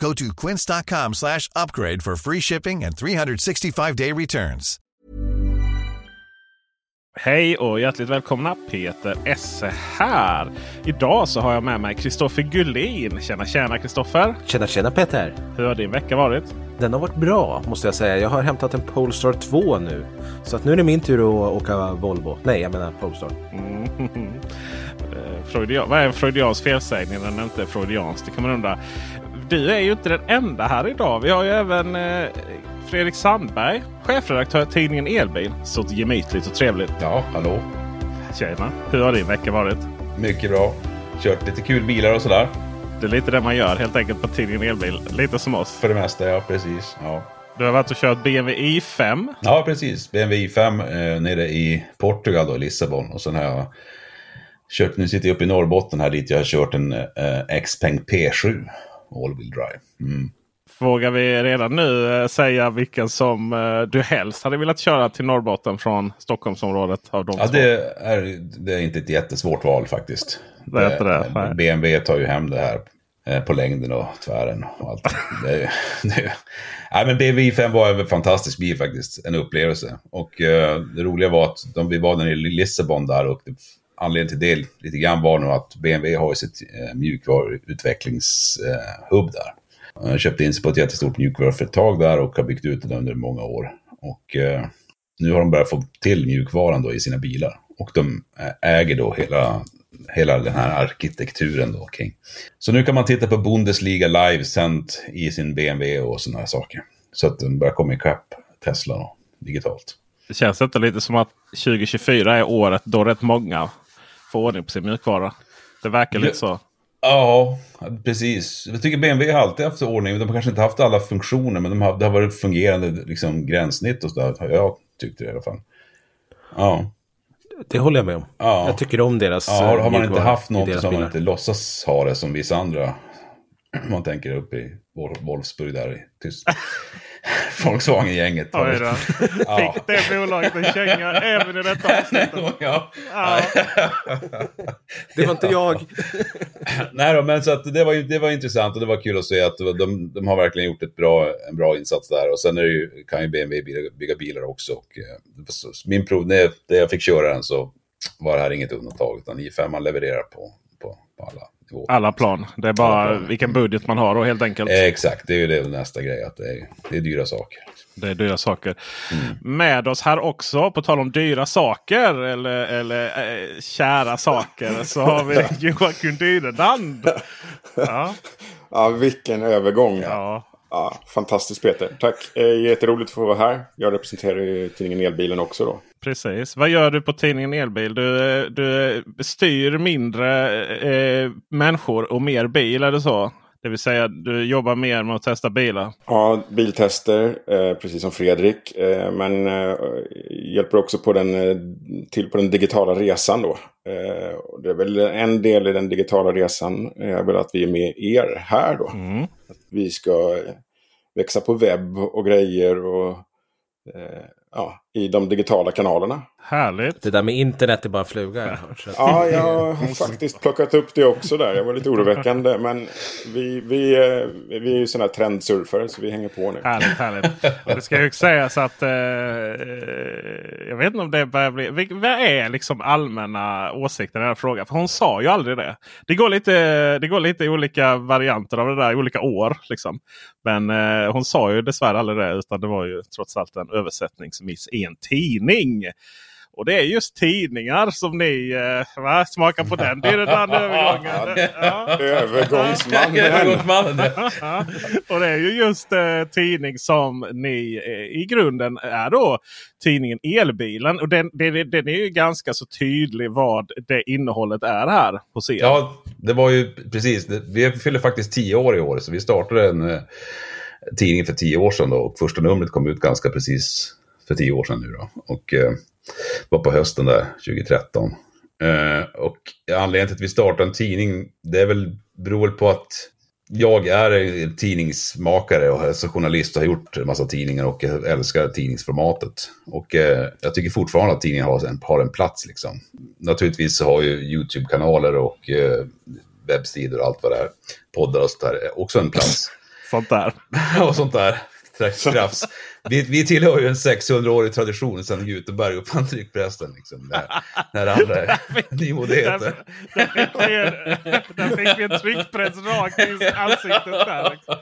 Go to quince.com slash upgrade for free shipping and 365-day returns. Hej och hjärtligt välkomna! Peter Esse här. Idag så har jag med mig Kristoffer Gullin. Tjena tjena Kristoffer! Tjena tjena Peter! Hur har din vecka varit? Den har varit bra måste jag säga. Jag har hämtat en Polestar 2 nu. Så att nu är det min tur att åka Volvo. Nej, jag menar Polestar. Mm. Eh, Freudia Vad är en freudiansk felsägning när den inte är freudiansk? Det kan man undra. Du är ju inte den enda här idag. Vi har ju även eh, Fredrik Sandberg, chefredaktör tidningen Elbil. Så gemytligt och trevligt. Ja, hallå. Tjena! Hur har din vecka varit? Mycket bra. Kört lite kul bilar och sådär. Det är lite det man gör helt enkelt på tidningen Elbil. Lite som oss. För det mesta, ja precis. Ja, Du har varit och kört BMW i5. ja precis. BMW i5 eh, nere i Portugal, då, i Lissabon. Och sen har jag kört, nu sitter jag uppe i Norrbotten här dit jag har kört en eh, Xpeng P7 All-wheel drive. Mm. Vågar vi redan nu eh, säga vilken som eh, du helst hade velat köra till Norrbotten från Stockholmsområdet? Av de Ja, det är, det är inte ett jättesvårt val faktiskt. Det är inte det, nej. BMW tar ju hem det här eh, på längden och tvären och allt. det, är- det, är- nej, men BMW i5 var en fantastisk bil faktiskt. En upplevelse. Och eh, det roliga var att de, vi var nere i Lissabon där och det, anledningen till det lite grann var nog att BMW har ju sitt eh, mjukvaruutvecklingshub där. De köpte in sig på ett jättestort mjukvaruföretag där och har byggt ut det under många år. Och eh, nu har de börjat få till mjukvaran då i sina bilar. Och de eh, äger då hela, hela den här arkitekturen då kring. Så nu kan man titta på Bundesliga live sänt i sin BMW och sådana här saker. Så att den börjar komma ikapp Tesla då, digitalt. Det känns inte lite som att 2024 är året då rätt många får ordning på sin mjukvara. Det verkar lite så. Ja, precis. Jag tycker BMW har alltid haft ordning. De har kanske inte haft alla funktioner, men de har, det har varit fungerande liksom, gränssnitt och sådär. har Jag tyckte det i alla fall. Ja. Det håller jag med om. Ja. Jag tycker om deras Ja, har, har man inte haft något har man inte låtsas ha det som vissa andra. Man tänker uppe i Wol- Wolfsburg där i Tyskland. Volkswagen-gänget. Oj då. Ja. Fick det bolaget en känga även i detta avsnitt. ja. Ja. Det var inte jag. Nej då, men så att det var, det var intressant och det var kul att se att de, de har verkligen gjort ett bra, en bra insats där. Och sen är det ju, kan ju BMW bygga, bygga bilar också. Och, eh, min prov, när, jag fick köra den så var det här inget undantag. Utan i5 man levererar på, på, på alla nivåer. Alla plan. Det är bara vilken budget man har då helt enkelt. Eh, exakt, det är ju det nästa grej. Att det är, det är dyra saker. Det är dyra saker. Mm. Med oss här också, på tal om dyra saker eller, eller eh, kära saker, så har vi Joakim Dyredand. Ja, Ja, vilken övergång. Ja ja. Fantastiskt Peter. Tack. Eh, jätteroligt att få vara här. Jag representerar ju tidningen Elbilen också då. Precis. Vad gör du på tidningen Elbil? Du, eh, du eh, styr mindre eh, människor och mer bil, är det så? Det vill säga du jobbar mer med att testa bilar. Ja, biltester, eh, precis som Fredrik. Eh, men eh, hjälper också på den, till på den digitala resan då. Det är väl en del i den digitala resan är väl att vi är med er här då. Mm. Att vi ska växa på webb och grejer och ja, i de digitala kanalerna. Härligt. Det där med internet är bara en fluga. Jag hört, så att- Ja, jag har faktiskt plockat upp det också där. Jag var lite oroväckande. Men vi, vi, eh, vi är ju sådana här trendsurfare så vi hänger på nu. Härligt, härligt. Och det ska ju sägas att eh, jag vet inte om det börjar bli... Vad är liksom allmänna åsikter i den här frågan? För hon sa ju aldrig det. Det går lite, det går lite i olika varianter av det där i olika år. Liksom. Men eh, hon sa ju dessvärre aldrig det. Utan det var ju trots allt en översättningsmiss i en tidning. Och det är just tidningar som ni eh, va? smakar på den. Det är den övergången. Ja. Övergångsmannen. Och det är ju just eh, tidning som ni eh, i grunden är då tidningen Elbilen. Och den, den, den är ju ganska så tydlig vad det innehållet är här hos er. Ja, det var ju precis. det- Vi fyller faktiskt tio år i år, så vi startade en eh, tidning för tio år sedan. Då, och första numret kom ut ganska precis för tio år sedan nu. Då, och eh, var på hösten där, 2013. Eh, och anledningen till att vi startade en tidning, det är väl, beror väl på att jag är tidningsmakare och alltså journalist och har gjort en massa tidningar och älskar tidningsformatet. Och eh, jag tycker fortfarande att tidningen har en, har en plats liksom. Naturligtvis så har ju YouTube-kanaler och eh, webbsidor och allt vad det är. Poddar och sånt där är också en plats. Sånt där. och sånt där. Krafts. Vi, vi tillhör ju en 600-årig tradition sedan Gutenberg uppfann tryckpressen. Liksom, när, när andra är Där, nymodigheter. där, fick vi en, där fick vi en tryckpress rakt i ansiktet. Där, liksom.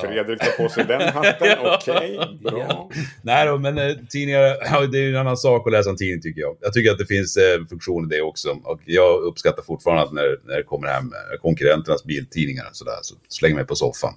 Fredrik tar på sig den hatten. Okej, bra. Nej då, men eh, tidningar, ja, det är ju en annan sak att läsa en tidning tycker jag. Jag tycker att det finns eh, funktion i det också. Och jag uppskattar fortfarande att när, när det kommer hem eh, konkurrenternas biltidningar och sådär, så slänger mig på soffan.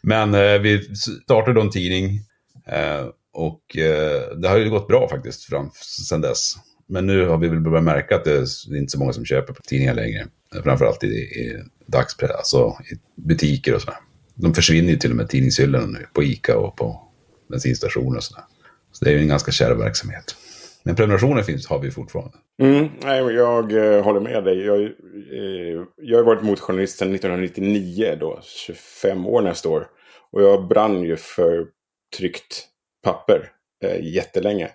Men eh, vi startade då en tidning eh, och eh, det har ju gått bra faktiskt fram sedan dess. Men nu har vi väl börjat märka att det är inte så många som köper tidningar längre. Framförallt i, i dagspress, alltså i butiker och sådär. De försvinner ju till och med tidningshyllorna nu på Ica och på bensinstationer och sådär. Så det är ju en ganska kärv verksamhet. Men prenumerationer finns, har vi fortfarande. Mm, nej, jag eh, håller med dig. Jag, eh, jag har varit motorjournalist sedan 1999, då, 25 år nästa år. Och jag brann ju för tryckt papper eh, jättelänge.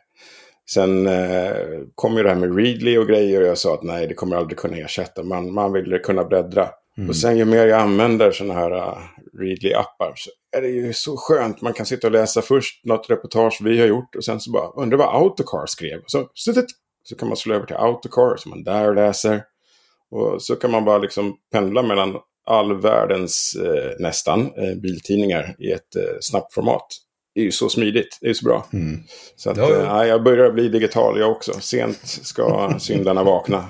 Sen eh, kom ju det här med Readly och grejer och jag sa att nej, det kommer aldrig kunna ersätta. Man, man vill kunna bläddra. Och sen ju mer jag använder sådana här uh, Readly-appar så är det ju så skönt. Man kan sitta och läsa först något reportage vi har gjort och sen så bara undrar vad Autocar skrev. Så, så, kan man slå över till Autocar så man där läser. Och så kan man bara liksom pendla mellan all världens eh, nästan eh, biltidningar i ett eh, snabbt format. Det är ju så smidigt, det är ju så bra. Så att, Ja, ja. eh, jag börjar bli digital jag också. Sent ska syndarna vakna.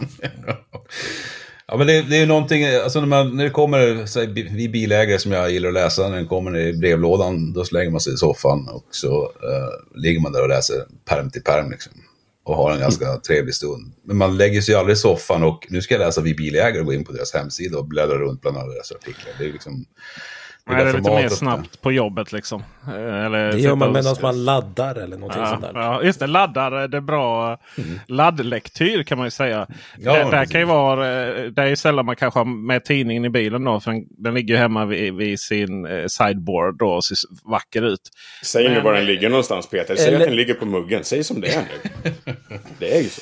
Ja, men det, det är ju någonting, alltså när, man, när det kommer, så här, vi bilägare som jag gillar att läsa, när den kommer i brevlådan, då slänger man sig i soffan och så eh, ligger man där och läser perm till perm liksom. Och har en ganska trevlig stund. Men man lägger sig ju aldrig i soffan och nu ska jag läsa Vi bilägare och gå in på deras hemsida och bläddra runt bland alla deras artiklar. Det är liksom... Det är lite mer snabbt på jobbet liksom. Eh, Eller Det gör man medan man laddar eller någonting sånt Ja, där. ja, just det. Laddar. Det är bra laddlektyr kan man ju säga. Ja, det, där kan ju vara, eh, det är ju sällan man kanske har med tidningen i bilen. Då, för den, den ligger ju hemma vid, vid sin eh, sideboard då, och ser vacker ut. Säg nu Men- var den ligger någonstans Peter. Säg Eller- att den ligger på muggen. Säg som det är nu. Det är ju så.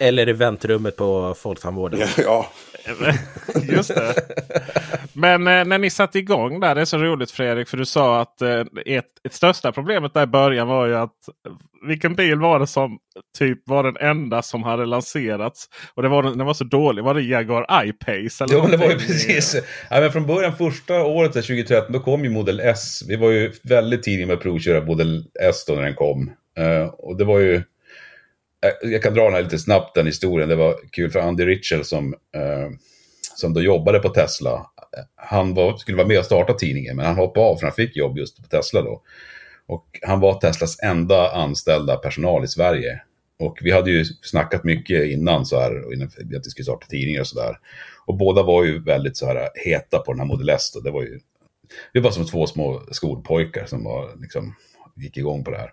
Eller i väntrummet på Folktandvården. Ja, ja. Just det. Men eh, när ni satte igång där, det är så roligt Fredrik. För du sa att eh, ett, ett största problemet där i början var ju att vilken bil var det som typ var den enda som hade lanserats? Och det var, den var så dålig. Var det Jaguar I-Pace? Men det var ju precis. Ja, men från början, första året, där, 2013, då kom ju Model S. Vi var ju väldigt tidiga med att provköra Model S då när den kom. Eh, och det var ju... Eh, jag kan dra den här lite snabbt, den historien. Det var kul för Andy Ritchell som, eh, som då jobbade på Tesla. Han var, skulle vara med och starta tidningen, men han hoppade av för han fick jobb just på Tesla då. Och han var Teslas enda anställda personal i Sverige. Och vi hade ju snackat mycket innan så här, innan att vi skulle starta tidningar och så där. Och båda var ju väldigt så här heta på den här Model S. Då. Det var ju, vi var som två små skolpojkar som var, liksom, gick igång på det här.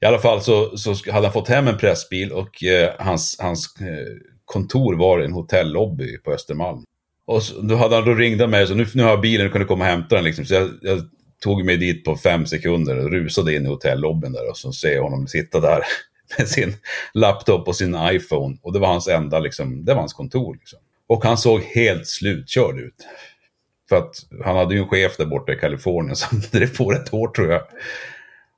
I alla fall så, så hade han fått hem en pressbil och eh, hans, hans eh, kontor var en hotellobby på Östermalm. Och så, då hade han då ringde han mig och sa nu, nu har jag bilen, nu kan du komma och hämta den. Liksom. Så jag, jag tog mig dit på fem sekunder och rusade in i hotellobbyn där och så ser jag honom sitta där med sin laptop och sin iPhone. Och det var hans enda, liksom, det var hans kontor. Liksom. Och han såg helt slutkörd ut. För att han hade ju en chef där borta i Kalifornien som drev på rätt hårt tror jag.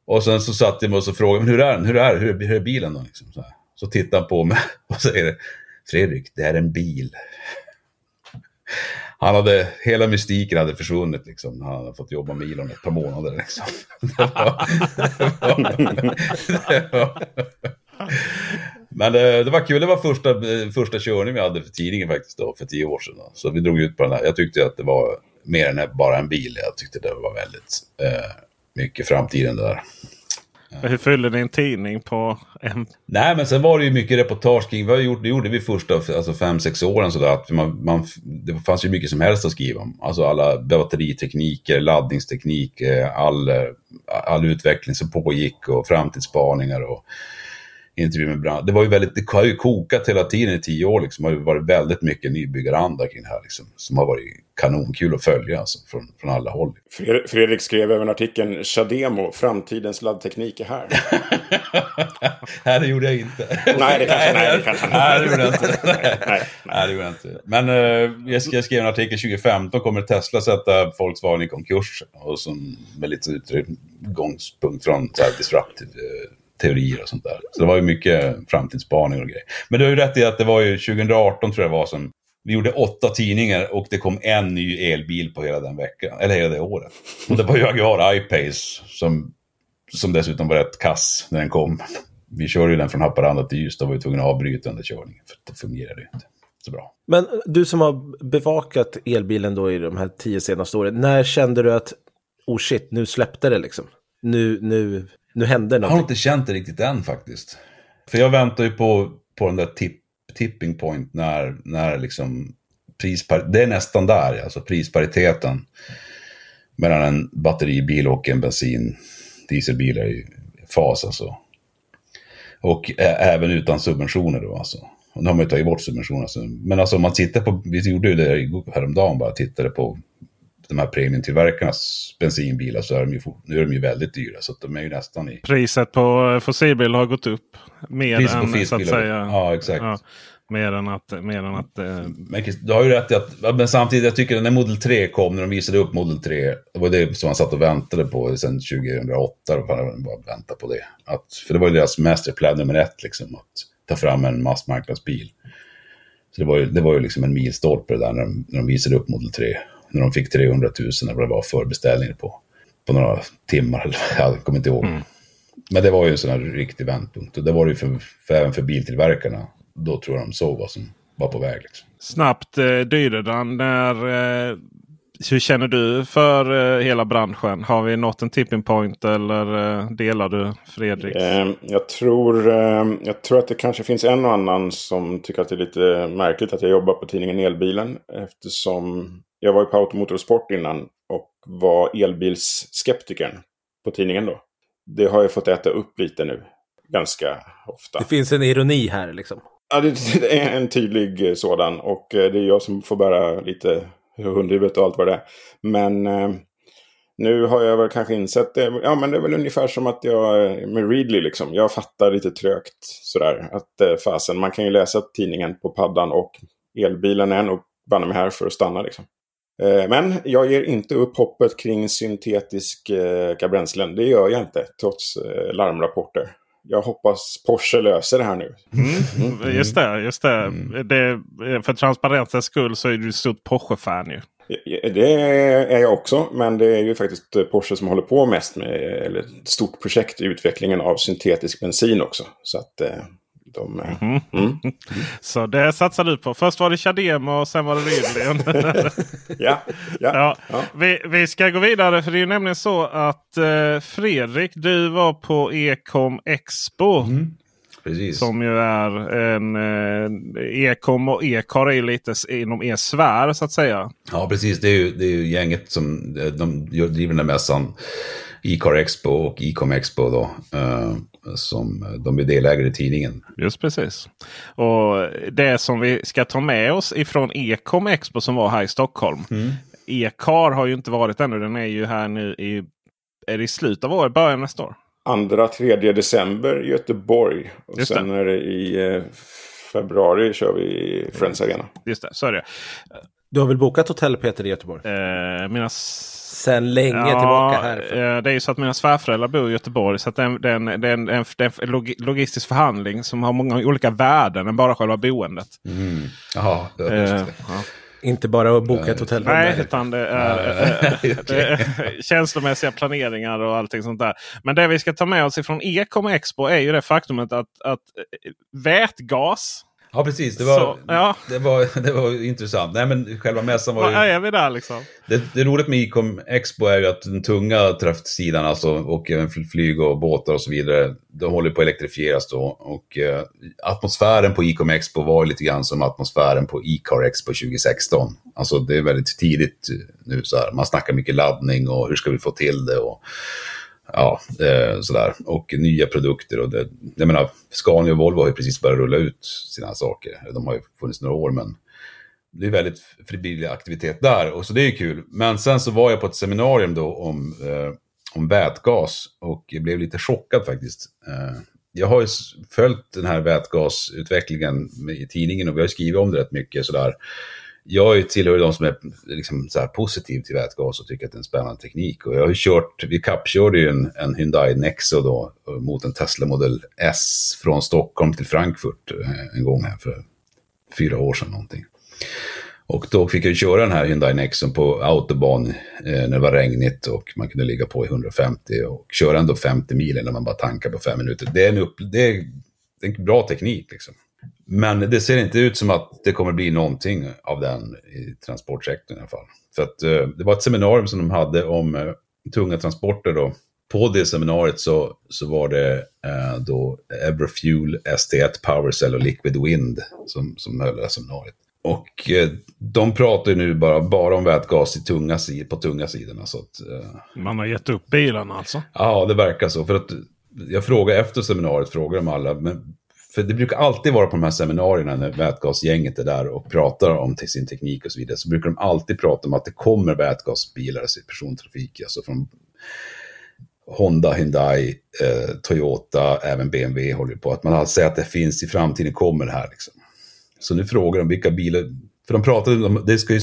Och sen så satt jag mig och så frågade, men hur är den? Hur är, hur är, hur är bilen då? Liksom, så, så tittade han på mig och säger, Fredrik, det är en bil. Han hade, hela mystiken hade försvunnit liksom. Han hade fått jobba med Elon ett par månader liksom. Det var, det var, men det, det, var kul, det var första, eh, första körningen vi hade för tidningen faktiskt då, för tio år sedan. Då. Så vi drog ut på den där. Jag tyckte att det var mer än bara en bil. Jag tyckte det var väldigt eh, mycket framtiden där. Hur fyllde ni en tidning på en... Nej, men sen var det ju mycket reportage kring, vad gjorde, det gjorde vi första alltså fem, sex åren sådär, att man, man, det fanns ju mycket som helst att skriva om. Alltså alla batteritekniker, laddningsteknik, all, all utveckling som pågick och framtidsspaningar och intervju med brand. Det var ju väldigt, det har ju kokat hela tiden i tio år liksom. Det har ju varit väldigt mycket nybyggaranda kring det här liksom. Som har varit kanonkul att följa alltså, från, från alla håll. Fredrik skrev även artikeln Shademo, framtidens laddteknik är här. nej, det gjorde jag inte. nej, det kanske, nej, det kanske nej, det gjorde jag inte. nej, nej, nej. det gjorde jag inte. Men uh, jag, skrev, jag skrev en artikel 2015, kommer Tesla sätta Volkswagen i konkurs? Och som med lite utgångspunkt från så här, disruptive uh, teorier och sånt där. Så det var ju mycket framtidsspaning och grejer. Men du har ju rätt i att det var ju 2018 tror jag det var som vi gjorde åtta tidningar och det kom en ny elbil på hela den veckan, eller hela det året. Och det var Jaguar I-Pace som, som dessutom var rätt kass när den kom. Vi körde ju den från Haparanda till Ystad och var ju tvungna att avbryta den där körningen för det fungerade ju inte så bra. Men du som har bevakat elbilen då i de här tio senaste åren, när kände du att oh shit, nu släppte det liksom? Nu, nu nu hände någonting. Jag har inte känt det riktigt än faktiskt. För jag väntar ju på, på den där tip, tipping point när, när liksom prispar det är nästan där, alltså prispariteten mellan en batteribil och en bensin dieselbil är i fas alltså. Och även utan subventioner då alltså. Och nu har man ju tagit bort subventioner. Alltså. Men alltså om man tittar på, vi gjorde ju det häromdagen bara, tittade på de här premiumtillverkarnas bensinbilar så är de ju, nu är de ju väldigt dyra. Så de är ju nästan i... Priset på fossilbilar har gått upp mer Priset än på så att säga. Ja, exakt. Ja, mer än att... Mer än att eh... Men du har ju rätt i att, men samtidigt, jag tycker att när Model 3 kom, när de visade upp Model 3, det var det som man satt och väntade på sedan 2008. Då bara vänta på det. Att, för det var ju deras masterplan nummer ett, liksom, att ta fram en massmarknadsbil. Så det var ju, det var ju liksom en milstolpe där när de, när de visade upp Model 3 när de fick 300 000 eller vad det var förbeställningar på, på några timmar. Eller, jag kommer inte ihåg. Mm. Men det var ju en sån här riktig vändpunkt. Och det var det ju för, för, även för biltillverkarna. Då tror jag de såg vad som var på väg. Liksom. Snabbt eh, Dyredan, när, eh, hur känner du för eh, hela branschen? Har vi nått en tipping point eller eh, delar du Fredrik? Eh, jag, tror, eh, jag tror att det kanske finns en och annan som tycker att det är lite märkligt att jag jobbar på tidningen Elbilen. Eftersom jag var ju på Automotorsport innan och var elbilsskeptikern på tidningen då. Det har jag fått äta upp lite nu. Ganska ofta. Det finns en ironi här liksom. Ja, det, är en tydlig sådan. Och eh, det är jag som får bära lite hundhuvudet och allt vad det är. Men eh, nu har jag väl kanske insett det. Ja, men det är väl ungefär som att jag eh, med Readly liksom. Jag fattar lite trögt sådär. Att eh, fasen, man kan ju läsa tidningen på paddan och elbilen är nog banne mig här för att stanna liksom. Eh, men jag ger inte upp hoppet kring syntetiska bränslen. Det gör jag inte, trots eh, larmrapporter. Jag hoppas Porsche löser det här nu. Mm. Mm. Just det, just det. Mm. det. För transparensens skull så är du stort Porsche-fan ju. Det är jag också, men det är ju faktiskt Porsche som håller på mest med eller ett stort projekt i utvecklingen av syntetisk bensin också. Så att eh, de, mm. Mm. Så det satsar du på. Först var det Chademo och sen var det Ridley. ja, ja, ja. ja. Vi, vi, ska gå vidare för det är nämligen så att eh, Fredrik, du var på Ecom Expo. Mm. Precis. Som ju är en eh, Ecom och Ecar är ju lite inom er sfär så att säga. Ja precis, det är ju, det är ju gänget som de driver den där mässan. Ecar Expo och Ecom Expo då. Uh, som de är delägare i tidningen. Just precis. Och det som vi ska ta med oss ifrån Ecom Expo som var här i Stockholm. Mm. E-car har ju inte varit ännu. Den är ju här nu i, är det i slutet av året, början nästa år. Andra, tredje december i Göteborg. Och Just sen är det i eh, februari kör vi i Friends Arena. Just det, så är det. Du har väl bokat hotell Peter i Göteborg? Eh, mina Sen länge tillbaka här. eh, Det är ju så att mina svärföräldrar bor i Göteborg. Så att det, är en, det, är en, det, är en, det är en log- logistisk förhandling som har många olika värden än bara själva boendet. Mm. Jaha, just Eh, det. ja. Inte bara att boka ett hotellrum. Nej, där. utan det är, eh, det är känslomässiga planeringar och allting sånt där. Men det vi ska ta med oss ifrån Ecom Expo är ju det faktumet att, att eh, vätgas. Ja, precis. Det var, Så, ja. det, var, det var intressant. Nej, men själva mässan var Vad ju... är vi där liksom? Det, det roligt med Ecom Expo är ju att den tunga trafiksidan, alltså, och även fl- flyg och båtar och så vidare, de håller på att elektrifieras då. Och eh, atmosfären på Ecom Expo var lite grann som atmosfären på E-car Expo 2016. Alltså det är väldigt tidigt nu så här. Man snackar mycket laddning och hur ska vi få till det och ja, eh, sådär. Och nya produkter och det, jag menar, Scania och Volvo har ju precis börjat rulla ut sina saker. De har ju funnits några år, men det är väldigt frivillig aktivitet där och så det är kul. Men sen så var jag på ett seminarium då om, eh, om vätgas och jag blev lite chockad faktiskt. Eh, jag har ju följt den här vätgasutvecklingen i tidningen och vi har skrivit om det rätt mycket sådär. Jag tillhör ju de som är liksom så här positiv till vätgas och tycker att det är en spännande teknik. Och jag har kört, vi kappkörde ju en, en Hyundai Nexo då eh, mot en Tesla Model S från Stockholm till Frankfurt eh, en gång här för fyra år sedan någonting. Och då fick jag köra den här Hyundai Nexon på autobahn eh, när det var regnigt och man kunde ligga på i 150 och köra ändå 50 mil när man bara tankar på fem minuter. Det är en, upp, det är, det är en bra teknik liksom. Men det ser inte ut som att det kommer bli någonting av den i transportsektorn i alla fall. För att eh, det var ett seminarium som de hade om eh, tunga transporter då. På det seminariet så, så var det eh, då Everfuel, ST1 Powercell och Liquid Wind som, som höll det här seminariet. Och eh, de pratar ju nu bara, bara om vätgas i tunga, på tunga sidorna. Så att, eh, Man har gett upp bilarna alltså. Ja, det verkar så. För att jag frågade efter seminariet, frågade de alla. Men, för det brukar alltid vara på de här seminarierna när vätgasgänget är där och pratar om sin teknik och så vidare. Så brukar de alltid prata om att det kommer vätgasbilar i persontrafik. Alltså från Honda, Hyundai, eh, Toyota, även BMW håller på. Att man säger att det finns i framtiden, kommer det här liksom. Så nu frågar de vilka bilar, för de pratade om, det ska ju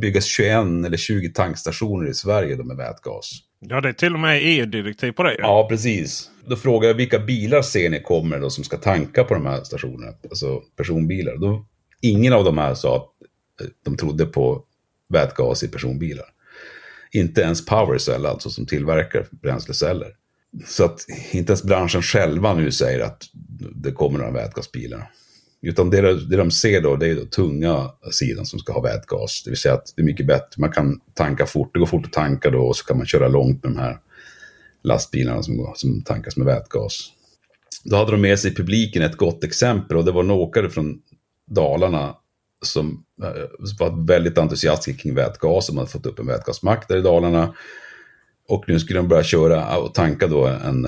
byggas 21 eller 20 tankstationer i Sverige med vätgas. Ja, det är till och med EU-direktiv på det. ju. Ja, precis. Då frågar jag vilka bilar ser ni kommer då som ska tanka på de här stationerna? Alltså personbilar. Då, ingen av de här sa att eh, de trodde på vätgas i personbilar. Inte ens Powercell, alltså som tillverkar bränsleceller. Så att inte ens branschen själva nu säger att det kommer några vätgasbilar. Utan det, det de ser då, det är då tunga sidan som ska ha vätgas. Det vill säga att det är mycket bättre, man kan tanka fort, det går fort att tanka då och så kan man köra långt med de här lastbilarna som, går, som tankas med vätgas. Då hade de med sig i publiken ett gott exempel och det var en åkare från Dalarna som eh, var väldigt entusiastisk kring vätgas. De hade fått upp en vätgasmack där i Dalarna. Och nu skulle de börja köra och tanka då en,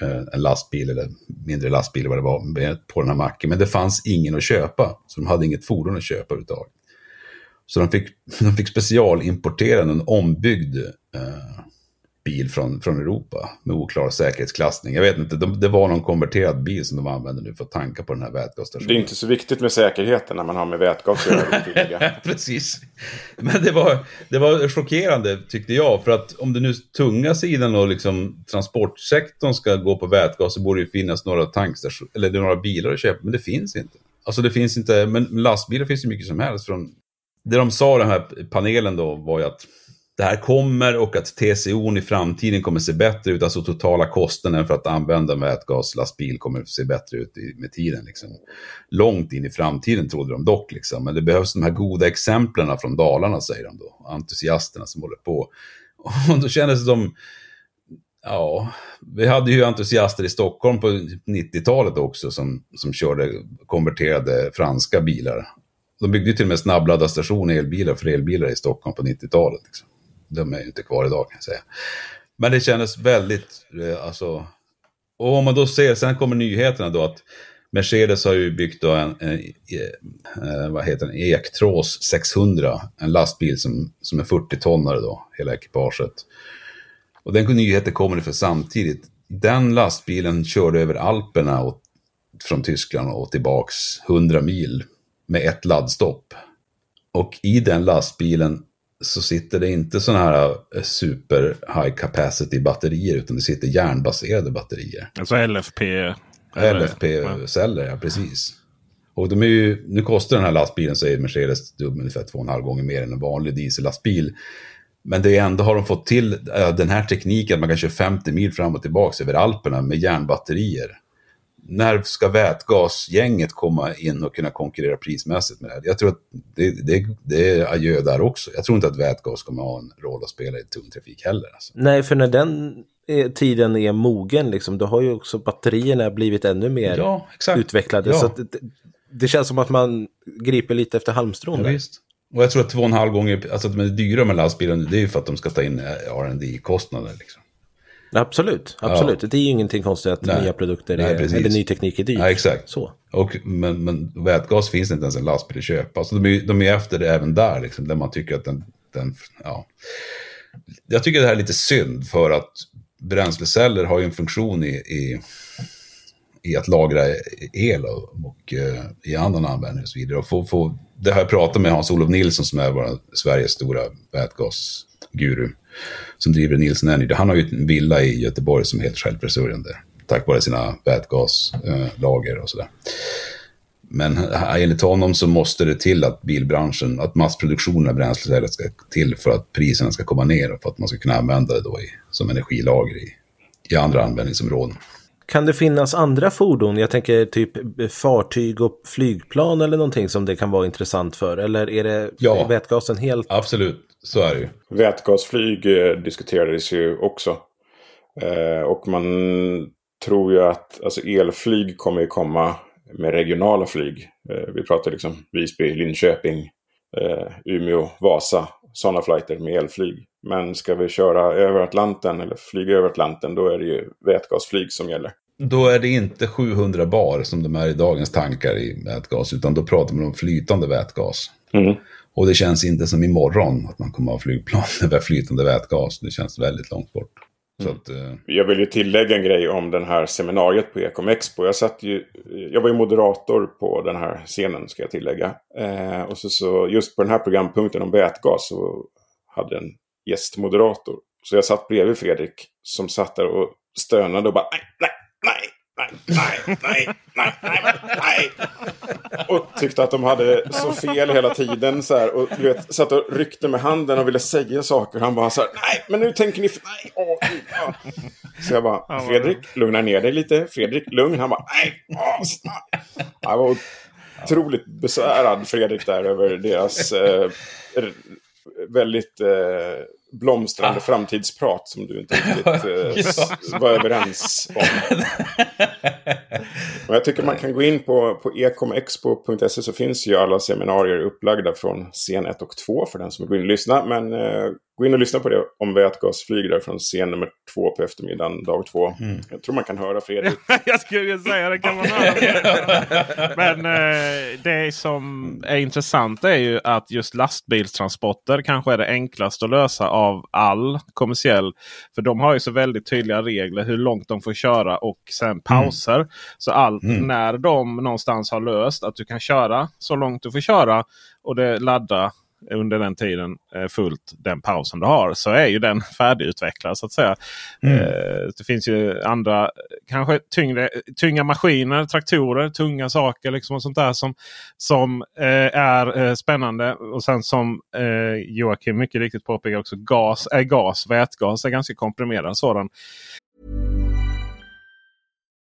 eh, en lastbil eller mindre lastbil vad det var på den här macken. Men det fanns ingen att köpa. Så de hade inget fordon att köpa överhuvudtaget. Så de fick, de fick specialimportera en ombyggd eh, bil från, från Europa med oklar säkerhetsklassning. Jag vet inte, de, det var någon konverterad bil som de använde nu för att tanka på den här vätgasstationen. Det är inte så viktigt med säkerheten när man har med vätgas att göra. Precis. Men det var, det var chockerande tyckte jag. För att om det nu tunga sidan och liksom transportsektorn ska gå på vätgas så borde det ju finnas några tankstationer, eller några bilar att köpa. Men det finns inte. Alltså det finns inte, men lastbilar finns ju mycket som helst. Från, det de sa den här panelen då var ju att det här kommer och att TCO i framtiden kommer se bättre ut. Alltså totala kostnaden för att använda en vätgaslastbil kommer se bättre ut i, med tiden. Liksom. Långt in i framtiden trodde de dock. Liksom. Men det behövs de här goda exemplen från Dalarna säger de då. Entusiasterna som håller på. Och då kändes det som... Ja, vi hade ju entusiaster i Stockholm på 90-talet också som, som körde konverterade franska bilar. De byggde till och med snabbladdarstationer, elbilar för elbilar i Stockholm på 90-talet. Liksom. De är ju inte kvar idag kan jag säga. Men det kändes väldigt, eh, alltså... Och om man då ser, sen kommer nyheterna då att Mercedes har ju byggt då en, en, en vad heter den, Ektros 600, en lastbil som, som är 40-tonnare då, hela ekipaget. Och den nyheten kommer för samtidigt. Den lastbilen körde över Alperna och, från Tyskland och tillbaks 100 mil med ett laddstopp. Och i den lastbilen så sitter det inte sådana här eh, super high capacity batterier utan det sitter järnbaserade batterier. Alltså LFP? LFP-celler, ja precis. Och de är ju, nu kostar den här lastbilen, säger Mercedes, ungefär två och en halv gånger mer än en vanlig diesellastbil. Men det är ändå har de fått till äh, den här tekniken att man kan köra 50 mil fram och tillbaka över Alperna med järnbatterier när ska vätgasgänget komma in och kunna konkurrera prismässigt med det här? Jag tror att det, det, det är adjö där också. Jag tror inte att vätgas kommer ha en roll att spela i tung trafik heller. Alltså. Nej, för när den tiden är mogen, liksom, då har ju också batterierna blivit ännu mer ja, utvecklade. Ja. Så det, det, känns som att man griper lite efter halmstrån. Ja, visst. Och jag tror att två och en halv gånger, alltså att de är dyra med lastbilen, det är ju för att de ska ta in rd kostnader liksom. Absolut, absolut. Ja. Det är ju ingenting konstigt att Nej. nya produkter Nej, är, eller ny teknik är dyr. Ja, exakt. Så. Och, men, men vätgas finns inte ens en lastbil att köpa. Så de är, de är efter det även där, liksom, där man tycker att den, den, ja. Jag tycker det här är lite synd för att bränsleceller har ju en funktion i, i, i att lagra el och, och uh, i annan användning och så vidare. Och få, få, det har jag pratat med Hans-Olof Nilsson som är vår, Sveriges stora vätgasguru som driver Nilsson Energy. Han har ju en villa i Göteborg som är helt självförsörjande tack vare sina vätgaslager och sådär. Men enligt honom så måste det till att bilbranschen, att massproduktionen av bränsleceller ska till för att priserna ska komma ner och för att man ska kunna använda det då i, som energilager i, i andra användningsområden. Kan det finnas andra fordon, jag tänker typ fartyg och flygplan eller någonting som det kan vara intressant för? Eller är det ja, vätgasen helt? Absolut, så är det ju. Vätgasflyg eh, diskuterades ju också. Eh, och man tror ju att alltså elflyg kommer ju komma med regionala flyg. Eh, vi pratar liksom Visby, Linköping, Umeå, Vasa. Sådana flighter med elflyg. Men ska vi köra över Atlanten eller flyga över Atlanten då är det ju vätgasflyg som gäller. Då är det inte 700 bar som de är i dagens tankar i vätgas utan då pratar man om flytande vätgas. Mm. Och det känns inte som imorgon att man kommer att ha flygplan med flytande vätgas. Det känns väldigt långt bort. Mm. Att, uh... Jag vill ju tillägga en grej om den här seminariet på Ecom Expo. Jag, satt ju, jag var ju moderator på den här scenen ska jag tillägga. Eh, och så, så just på den här programpunkten om vätgas så hade en gästmoderator. Så jag satt bredvid Fredrik som satt där och stönade och bara nej, nej, nej, nej, nej, nej, nej. Och tyckte att de hade så fel hela tiden. Så här, och du vet, satt och ryckte med handen och ville säga saker. Han bara så här, nej, men nu tänker ni... Nej, åh. Så jag bara, Fredrik, lugna ner dig lite. Fredrik, lugn. Han bara, nej, åh, Jag var otroligt besvärad, Fredrik, där över deras eh, väldigt... Eh, blomstrande ah. framtidsprat som du inte riktigt eh, var överens om. Och jag tycker man kan gå in på, på ekomexpo.se så finns ju alla seminarier upplagda från scen 1 och 2 för den som vill lyssna. Men eh, gå in och lyssna på det om vätgasflyg där från scen nummer 2 på eftermiddagen, dag 2. Mm. Jag tror man kan höra Fredrik. jag skulle säga det kan man höra. Men eh, det som är intressant är ju att just lastbilstransporter kanske är det enklaste att lösa av all kommersiell. För de har ju så väldigt tydliga regler hur långt de får köra och sen mm. pauser. Mm. Så allt mm. när de någonstans har löst att du kan köra så långt du får köra och det laddar under den tiden eh, fullt den pausen du har. Så är ju den färdigutvecklad så att säga. Mm. Eh, det finns ju andra kanske tyngre, tunga maskiner, traktorer, tunga saker liksom och sånt där som, som eh, är spännande. Och sen som Joakim mycket riktigt påpekar också gas är gas, vätgas är ganska komprimerad sådan.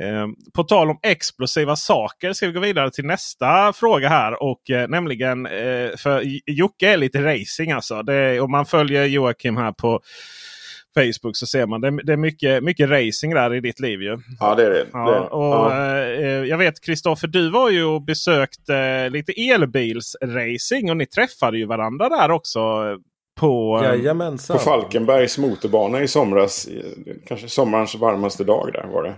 Eh, på tal om explosiva saker ska vi gå vidare till nästa fråga här. Och eh, nämligen, eh, för Jocke är lite racing alltså. Det, om man följer Joakim här på Facebook så ser man det, det är mycket, mycket racing där i ditt liv ju. Ja det är det. Ja, och, ja. Eh, jag vet Kristoffer, du var ju och besökte eh, lite elbilsracing och ni träffade ju varandra där också. På, på Falkenbergs motorbana i somras. Kanske sommarens varmaste dag där var det.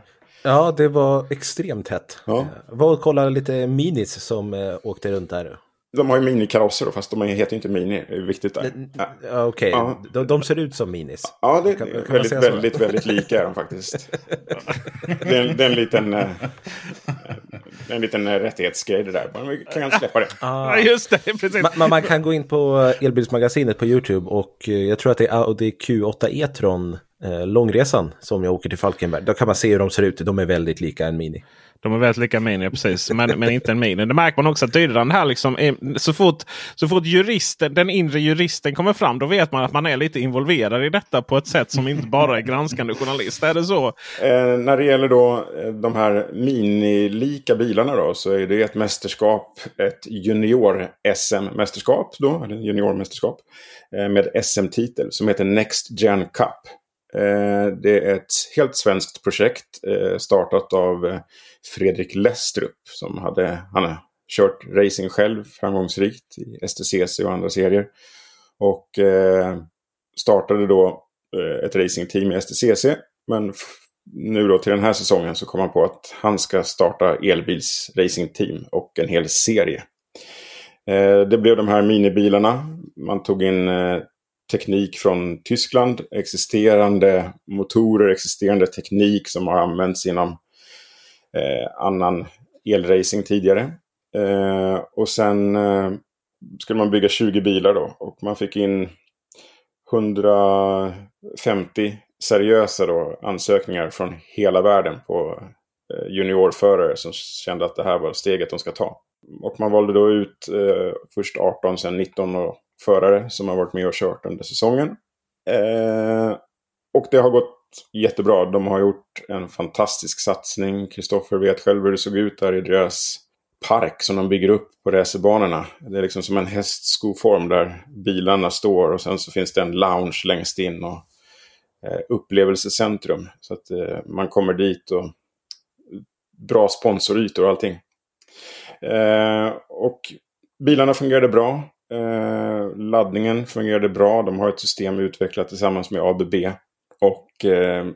Ja, det var extremt hett. Ja. Jag var och kollade lite minis som äh, åkte runt där. De har ju minikarosser då, fast de heter ju inte mini. Det är viktigt där. Ja. Okej, okay. ja. de, de, ser ut som minis. Ja, det är kan, kan väldigt, väldigt, väldigt lika är de faktiskt. det, är, det är en liten... Eh, en liten rättighetsgrej det där. Man kan släppa det. Ah. just det, precis. Man, man, kan gå in på Elbilsmagasinet på YouTube och jag tror att det är Audi Q8 E-tron eh, långresan som jag åker till Falkenberg. Då kan man se hur de ser ut. De är väldigt lika en Mini. De är väldigt lika Mini, precis. Men, men inte en Mini. Det märker man också att dyraren här liksom är, så fort, så fort juristen, den inre juristen kommer fram. Då vet man att man är lite involverad i detta på ett sätt som inte bara är granskande journalist. Är det så? Eh, när det gäller då eh, de här minilika bilarna då så är det ett mästerskap. Ett junior-SM-mästerskap då. Eller juniormästerskap. Eh, med SM-titel som heter Next Gen Cup. Eh, det är ett helt svenskt projekt eh, startat av eh, Fredrik Lestrup som hade, han har kört racing själv framgångsrikt i STCC och andra serier. Och startade då ett racingteam i STCC. Men nu då till den här säsongen så kom han på att han ska starta elbilsracingteam och en hel serie. Det blev de här minibilarna. Man tog in teknik från Tyskland, existerande motorer, existerande teknik som har använts inom eh, annan elracing tidigare. Eh, och sen eh, skulle man bygga 20 bilar då och man fick in 150 seriösa då, ansökningar från hela världen på eh, juniorförare som kände att det här var steget de ska ta. Och man valde då ut eh, först 18, sen 19 och förare som har varit med och kört under säsongen. Eh, och det har gått jättebra. De har gjort en fantastisk satsning. Kristoffer vet själv hur det såg ut där i deras park som de bygger upp på racerbanorna. Det är liksom som en hästskoform där bilarna står och sen så finns det en lounge längst in och eh, upplevelsecentrum. Så att eh, man kommer dit och bra sponsorytor och allting. Eh, och bilarna fungerade bra. Eh, laddningen fungerade bra. De har ett system utvecklat tillsammans med ABB. Och eh,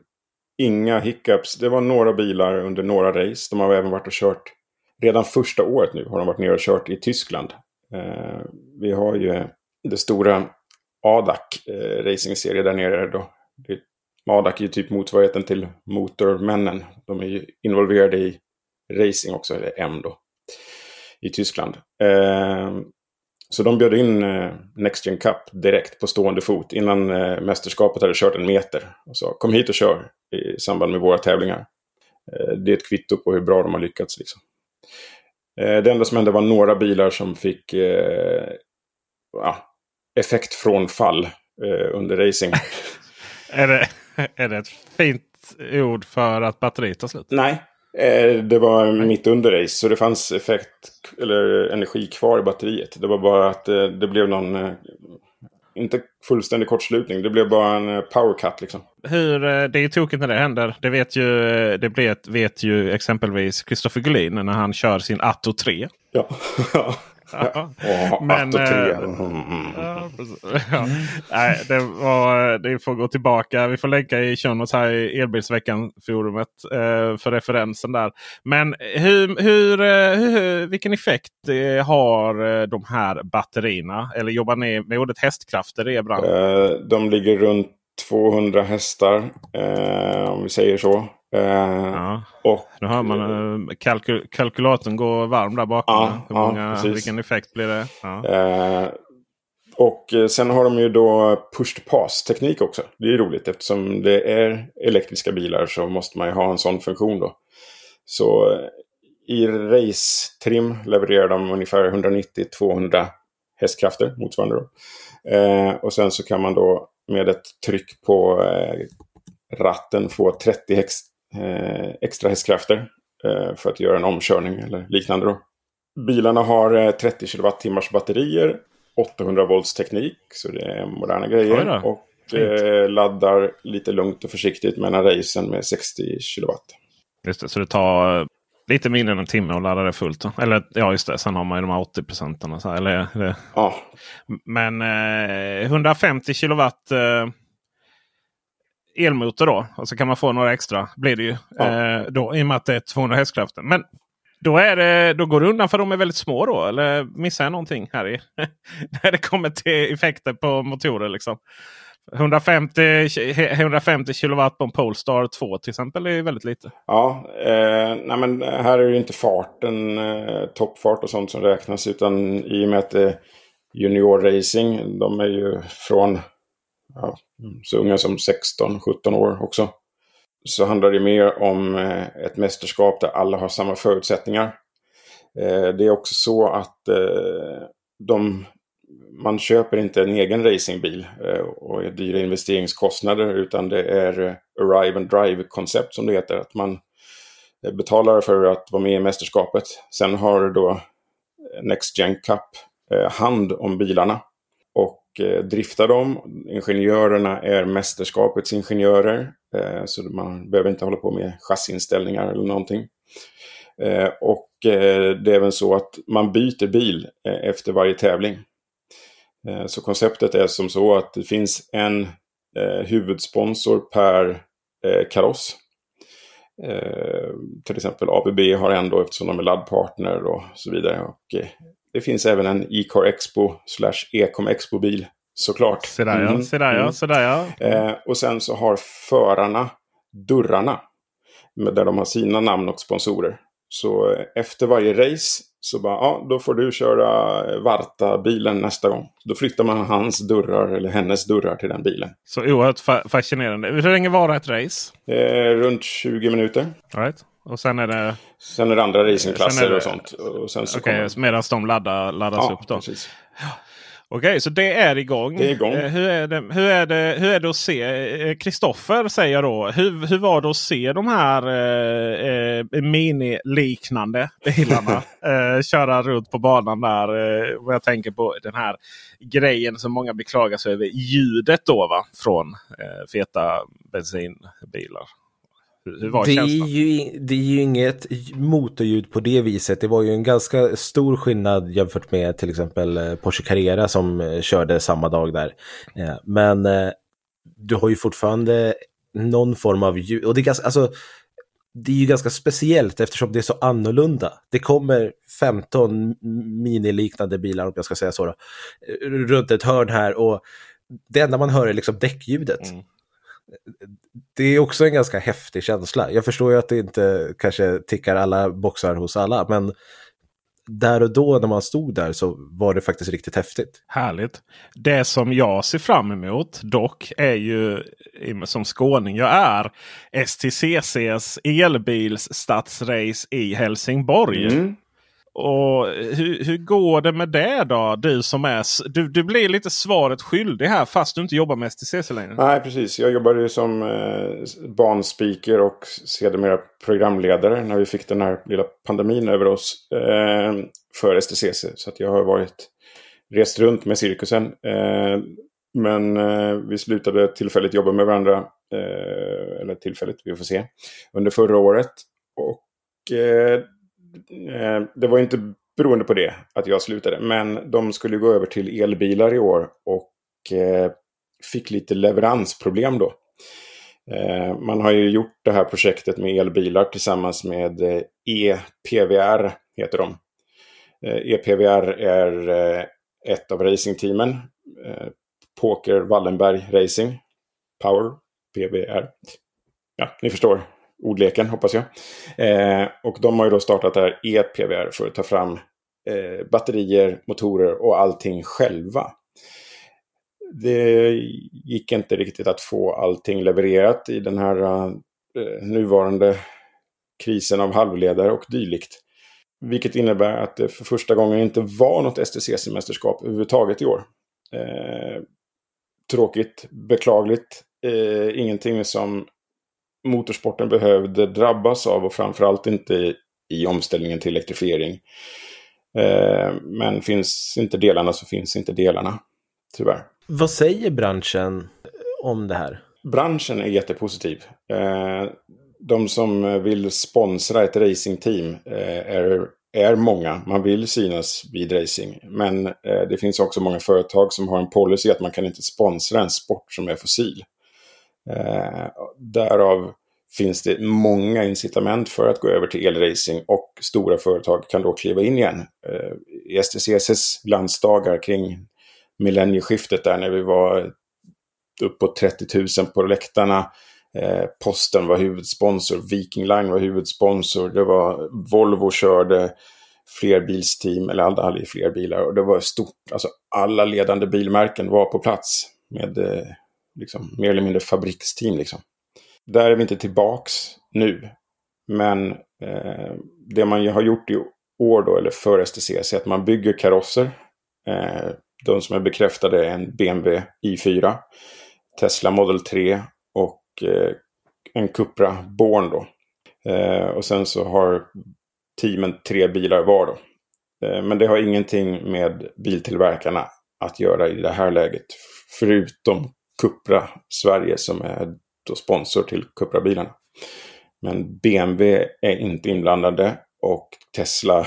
inga hiccups. Det var några bilar under några race. De har även varit och kört. Redan första året nu har de varit nere och kört i Tyskland. Eh, vi har ju eh, det stora ADAC eh, racingserie där nere. Då. Det, ADAC är ju typ motsvarigheten till Motormännen. De är ju involverade i racing också, eller M då, i Tyskland. Eh, så de bjöd in eh, Next Gen Cup direkt på stående fot innan eh, mästerskapet hade kört en meter. Och sa kom hit och kör i samband med våra tävlingar. Eh, det är ett kvitto på hur bra de har lyckats. Liksom. Det enda som hände var några bilar som fick eh, ja, effekt från fall eh, under racing. är, det, är det ett fint ord för att batteriet tar slut? Nej, det var mitt under race så det fanns effekt eller energi kvar i batteriet. Det var bara att eh, det blev någon, eh, inte fullständig kortslutning, det blev bara en power cut liksom. Hur, det är ju tokigt när det händer. Det vet ju, det vet, vet ju exempelvis Christopher Gullin när han kör sin Atto 3. Ja. Ja. Oh, Men, Atto 3. eh, Mm. Ja, ja. Nej, det, var, det får gå tillbaka. Vi får länka i notes här i Elbilsveckan-forumet eh, för referensen där. Men hur, hur, eh, hur, vilken effekt har de här batterierna? Eller jobbar ni med ordet hästkrafter i er bransch? De ligger runt 200 hästar, om vi säger så. Eh, och, Nu hör man eh, kalky kalkylatorn gå varm där bakom. Ja, Hur ja, många, precis. vilken effekt blir det? Ja. Eh, och sen har de ju då push to pass teknik också. Det är roligt eftersom det är elektriska bilar så måste man ju ha en sån funktion då. Så i race-trim levererar de ungefär 190-200 hästkrafter motsvarande då. Och sen så kan man då med ett tryck på ratten få 30 hex, eh, extra hästkrafter eh, för att göra en omkörning eller liknande då. Bilarna har eh, 30 kWh batterier, 800 volts teknik, så det är moderna grejer. Och eh, laddar lite lugnt och försiktigt mellan racen med 60 kW. Just det, så det tar eh, lite mindre än en timme att ladda det fullt. Då. Eller ja, just det. Sen har man ju de här 80 procenten. Ja. Men eh, 150 kilowatt eh, elmotor då. Och så kan man få några extra. Blir det ju. Eh, då, I och med att det är 200 hästkrafter. Men då, är det, då går det undan för de är väldigt små då? Eller missar jag någonting här i? När det kommer till effekter på motorer. Liksom. 150, 150 kilowatt på en Polestar 2 till exempel är väldigt lite. Ja, eh, nej men här är det inte farten, eh, toppfart och sånt som räknas. Utan i och med att det är juniorracing, de är ju från ja, mm. så unga som 16-17 år också. Så handlar det mer om eh, ett mästerskap där alla har samma förutsättningar. Eh, det är också så att eh, de, man köper inte en egen racingbil och är dyra investeringskostnader utan det är Arrive and Drive-koncept som det heter. Att man betalar för att vara med i mästerskapet. Sen har då Next Gen Cup hand om bilarna Eh, driftar dem. Ingenjörerna är mästerskapets ingenjörer. Eh, så man behöver inte hålla på med chassinställningar eller någonting. Eh, och det är även så att man byter bil efter varje tävling. Så konceptet är som så att det finns en huvudsponsor per kaross. Eh, till exempel ABB har en då eftersom de är laddpartner och så vidare. Och, det finns även en E-car Expo slash Ecom Expo-bil såklart. Se där ja, Mm, se där ja, mm. se där ja. Eh, och sen så har förarna dörrarna. Där de har sina namn och sponsorer. Så eh, efter varje race så bara, ja, då får du köra eh, Varta-bilen nästa gång. Då flyttar man hans dörrar eller hennes dörrar till den bilen. Så oerhört fa- fascinerande. Hur länge varar ett race? Eh, runt 20 minuter. All right. Och sen är det... Sen är det andra racingklasser det- och sånt. Och sen så Okej, kommer... medan de laddar, laddas Ja, upp då. precis. Okej, så det är igång. Det är igång. Eh, hur, är det, hur, är det, hur är det att se? eh, Kristoffer säger jag då. Hur, hur var det att se de här eh, eh, mini-liknande bilarna köra runt på banan där? Eh, jag tänker på den här grejen som många beklagar sig över. Ljudet då va? Från feta bensinbilar. Hur, var det, är ju, det är ju inget motorljud på det viset. Det var ju en ganska stor skillnad jämfört med till exempel eh, Porsche Carrera som eh, körde samma dag där. Eh, Men du har ju fortfarande någon form av ljud. Och det är ganska, alltså, det är ju ganska speciellt eftersom det är så annorlunda. Det kommer 15 miniliknande bilar, om jag ska säga så, då, runt ett hörn här och det enda man hör är liksom däckljudet. Mm. Det är också en ganska häftig känsla. Jag förstår ju att det inte kanske tickar alla boxar hos alla, men där och då när man stod där så var det faktiskt riktigt häftigt. Härligt. Det som jag ser fram emot dock är ju som skåning jag är STCCs elbils stadsrace i Helsingborg. Mm. Och hur, hur går det med det då? Du som är... Du, du blir lite svaret skyldig här fast du inte jobbar med STCC längre. Nej, precis. Jag jobbade ju som eh, barnspeaker och sedermera programledare när vi fick den här lilla pandemin över oss eh, för STCC. Så att jag har varit rest runt med cirkusen. Eh, men eh, vi slutade tillfälligt jobba med varandra. Eh, eller tillfälligt, vi får se. Under förra året. Och Eh, Eh, det var inte beroende på det att jag slutade. Men de skulle gå över till elbilar i år och eh, fick lite leveransproblem då. Eh, man har ju gjort det här projektet med elbilar tillsammans med EPVR, heter de. EPVR är ett av racingteamen. Poker Wallenberg Racing. Power PVR. Ja, ni förstår ordleken hoppas jag. Eh, och de har ju då startat det här EPVR för att ta fram eh, batterier, motorer och allting själva. Det gick inte riktigt att få allting levererat i den här eh, nuvarande krisen av halvledare och dylikt. Vilket innebär att det för första gången inte var något STCC-mästerskap överhuvudtaget i år. Eh, tråkigt, beklagligt, eh, ingenting som motorsporten behövde drabbas av och framförallt inte i omställningen till elektrifiering. Eh, men finns inte delarna så finns inte delarna, tyvärr. Vad säger branschen om det här? Branschen är jättepositiv. Eh, de som vill sponsra ett racingteam eh, är, är många. Man vill synas vid racing. Men det finns också många företag som har en policy att man kan inte sponsra en sport som är fossil. Eh, därav finns det många incitament för att gå över till elracing och stora företag kan då kliva in igen. Eh, I STCCs glansdagar kring millennieskiftet där när vi var uppåt 30 000 på läktarna. Eh, Posten var huvudsponsor, Viking Line var huvudsponsor, det var Volvo körde flerbilsteam, eller alla hade fler bilar och det var stort. Alltså alla ledande bilmärken var på plats med eh, liksom, mer eller mindre fabriksteam. Liksom. Där är vi inte tillbaks nu. Men eh, det man har gjort i år då, eller för STCC, är att man bygger karosser. Eh, de som är bekräftade är en BMW i4, Tesla Model 3 och eh, en Cupra Born då. Eh, och sen så har teamen tre bilar var då. Eh, men det har ingenting med biltillverkarna att göra i det här läget. Förutom Cupra Sverige som är då sponsor till Cupra-bilarna. Men BMW är inte inblandade och Tesla,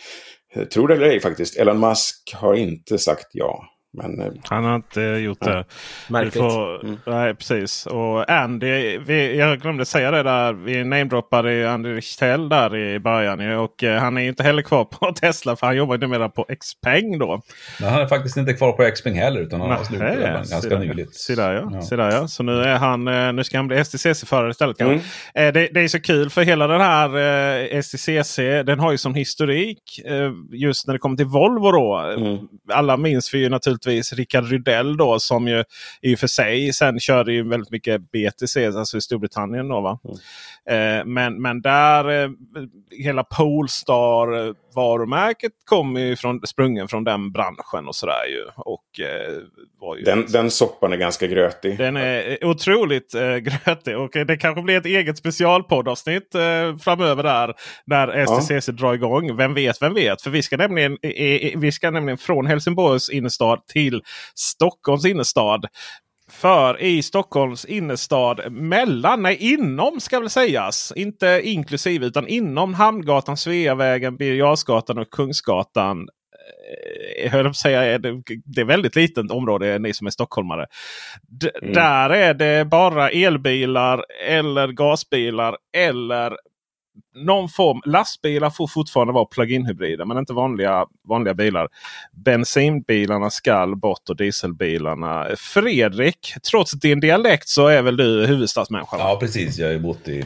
tror det eller ej faktiskt, Elon Musk har inte sagt ja. Men, eh, han har inte gjort det. Märkligt. Får, mm. Nej, precis. Och Andy, vi, jag glömde säga det där. Vi namedroppade Andy Richtell där i början. Och eh, han är inte heller kvar på Tesla för han jobbar numera på Xpeng då. Men han är faktiskt inte kvar på Xpeng heller utan han har slutat ganska nyligen. Så där, ja. Ja. där, ja. Så nu, är han, eh, nu ska han bli STCC-förare istället. Mm. Det, det, är så kul för hela den här STCC den har ju som historik just när det kommer till Volvo då. Mm. Alla minns vi ju naturligtvis naturligtvis Rickard Rydell då som ju i och för sig sen körde ju väldigt mycket BTC, alltså i Storbritannien. Då, va? Mm. Eh, men, men där eh, hela Polestar varumärket kommer ju från, sprungen från den branschen och sådär ju. Och, eh, var ju den, den soppan är ganska grötig. Den är otroligt eh, grötig och det kanske blir ett eget specialpoddavsnitt eh, framöver där. När STCC ja. drar igång. Vem vet, vem vet? För vi ska nämligen, vi ska nämligen från Helsingborgs innerstad till Stockholms innerstad. För i Stockholms innerstad mellan, nej inom ska väl sägas. Inte inklusive utan inom Hamngatan, Sveavägen, Birger och Kungsgatan. jag höll på att säga, det är väldigt litet område ni som är stockholmare. D Mm. Där är det bara elbilar eller gasbilar eller någon form. Lastbilar får fortfarande vara plug-in hybrider men inte vanliga, vanliga bilar. Bensinbilarna skall bort och dieselbilarna. Fredrik, trots din dialekt så är väl du huvudstadsmänniska? Ja, precis. Jag har ju bott i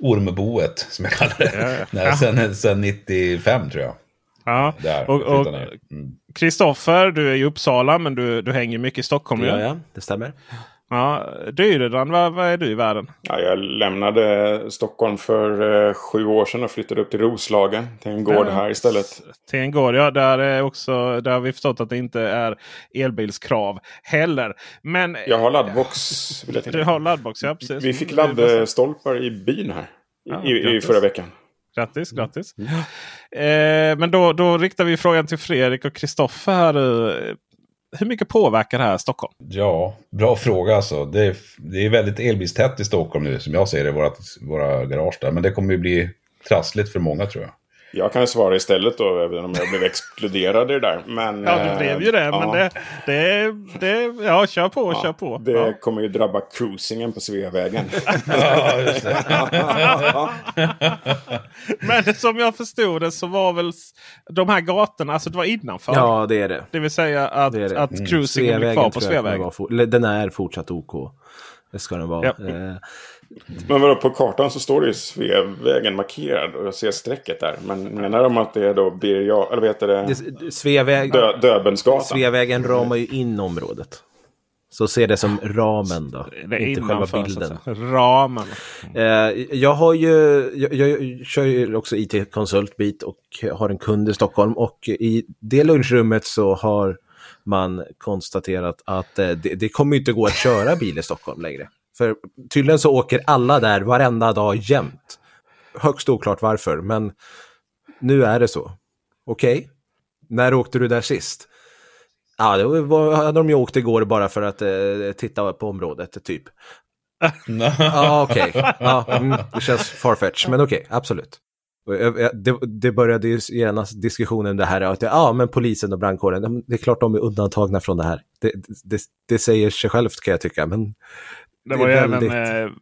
Ormeboet, som jag kallar det. Ja, ja. Nej, sen, sen 95 tror jag. Ja. Där, Och- och-. Mm. Kristoffer, du är i Uppsala men du, du hänger mycket i Stockholm. Gör jag, det stämmer. Ja, Dyredan, vad, vad är du i världen? Ja, jag lämnade Stockholm för eh, sju år sedan och flyttade upp till Roslagen. Till en gård här istället. Till en gård, ja. Där, är också, där har vi förstått att det inte är elbilskrav heller. Men Jag har laddbox. Vill jag du har laddbox, ja precis. Vi fick laddstolpar i byn här. Ja, I, i förra veckan. Grattis, grattis. Eh, men då, då riktar vi frågan till Fredrik och Kristoffer. här nu. Hur mycket påverkar det här Stockholm? Ja, bra fråga alltså. Det är, det är väldigt elbilstätt i Stockholm nu, som jag ser det, vårat, våra garage där. Men det kommer ju bli trassligt för många tror jag. Jag kan svara istället då, även om jag blev exkluderad i det där. Men, Ja, du blev ju det. ja, Men det, det, det... Ja, kör på, kör på. Det Ja. kommer ju drabba cruisingen på Sveavägen. Ja, just det. Men som jag förstod det så var väl de här gatorna, alltså det var innanför. Ja, det är det. Det vill säga att, det, är det. att cruisingen blir kvar på Sveavägen. Den är fortsatt OK. Det ska den vara. Ja. Eh, Men vadå, på kartan så står det ju Sveavägen markerad och jag ser strecket där. Men menar de att det är då Birger eller heter det? det Sveaväg, Dö, Döbelnsgatan. Sveavägen ramar ju in området. Så se det som ramen då, inte själva bilden. Ramen. Eh, jag har ju, jag, jag kör ju också IT-konsultbit och har en kund i Stockholm och i det lunchrummet så har man konstaterat att eh, det, det kommer ju inte gå att köra bil i Stockholm längre. För tydligen så åker alla där varenda dag jämt. Högst oklart varför, men nu är det så. Okej, när åkte du där sist? Ja, det var, hade de ju åkt igår bara för att eh, titta på området, typ. Ja, okej. Ja, mm, det känns farfetch, men okej, absolut. Och jag- jag- Det, det började ju genast diskussionen det här att ja, men polisen och brandkåren, det är klart de är undantagna från det här. Det, det, det säger sig självt kan jag tycka, men Det var ju är även eh,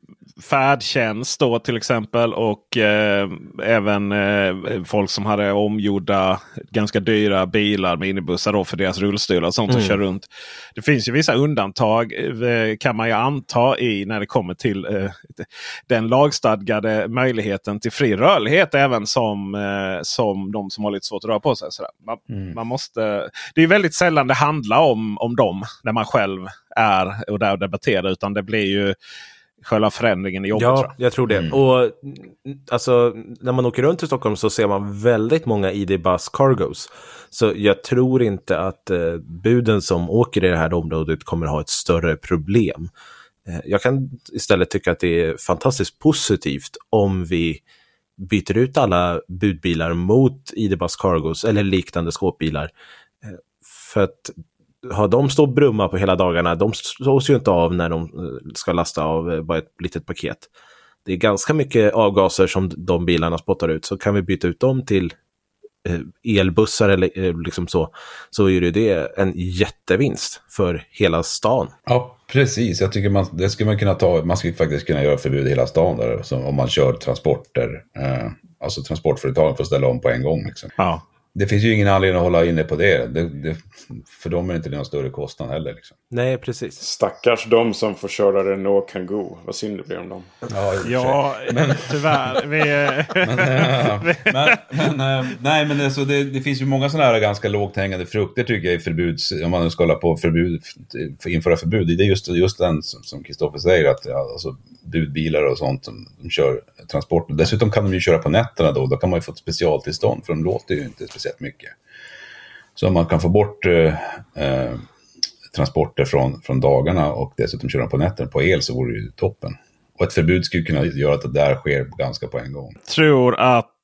färdtjänst då till exempel. Och eh, även eh, folk som hade omgjorda ganska dyra bilar med innebussar då för deras rullstolar och sånt som Mm. kör runt. Det finns ju vissa undantag eh, kan man ju anta i när det kommer till eh, den lagstadgade möjligheten till fri rörlighet. Även som, eh, som de som har lite svårt att röra på sig. Sådär. Man, Mm. man måste, det är väldigt sällan det handlar om, om dem när man själv är och där och debatterar. Utan det blir ju själva förändringen i jobbet. tror Ja, jag. jag tror det. Och mm, alltså, när man åker runt i Stockholm så ser man väldigt många ID Bus Cargos. Så jag tror inte att eh, buden som åker i det här området kommer ha ett större problem. Eh, jag kan istället tycka att det är fantastiskt positivt om vi byter ut alla budbilar mot ID Bus Cargos eller liknande skåpbilar. Eh, för att ha de stå och brumma på hela dagarna, de slås ju inte av när de eh, ska lasta av eh, bara ett litet paket. Det är ganska mycket avgaser som de bilarna spottar ut, så kan vi byta ut dem till eh, elbussar eller liksom så, så är det det en jättevinst för hela stan. Ja, precis. Jag tycker man, det skulle man kunna ta. Man skulle faktiskt kunna göra förbud i hela stan där. Om man kör transporter. Eh, alltså transportföretagen får ställa om på en gång. Liksom. Ja. Det finns ju ingen anledning att hålla inne på det. det, det för dem är det inte någon större kostnad heller. Liksom. Nej, precis. Stackars de som får köra Renault Kangoo. Vad synd det blir om dem. Ja. Ja, Men- tyvärr. Vi, eh, Men, eh, men, men, eh, nej, men alltså, det, det finns ju många sådana här ganska lågt hängande frukter tycker jag i förbuds, om man nu ska hålla på förbud, för införa förbud. Det är just, just den som- som Kristoffer säger, att ja, alltså, budbilar och sånt som de kör transport. Dessutom kan de ju köra på nätterna då, då kan man ju få ett specialtillstånd för de låter ju inte speciellt mycket. Så om man kan få bort eh, eh, transporter från, från dagarna och dessutom köra på nätterna på el så vore det ju toppen. Och ett förbud skulle kunna göra att det där sker ganska på en gång. tror att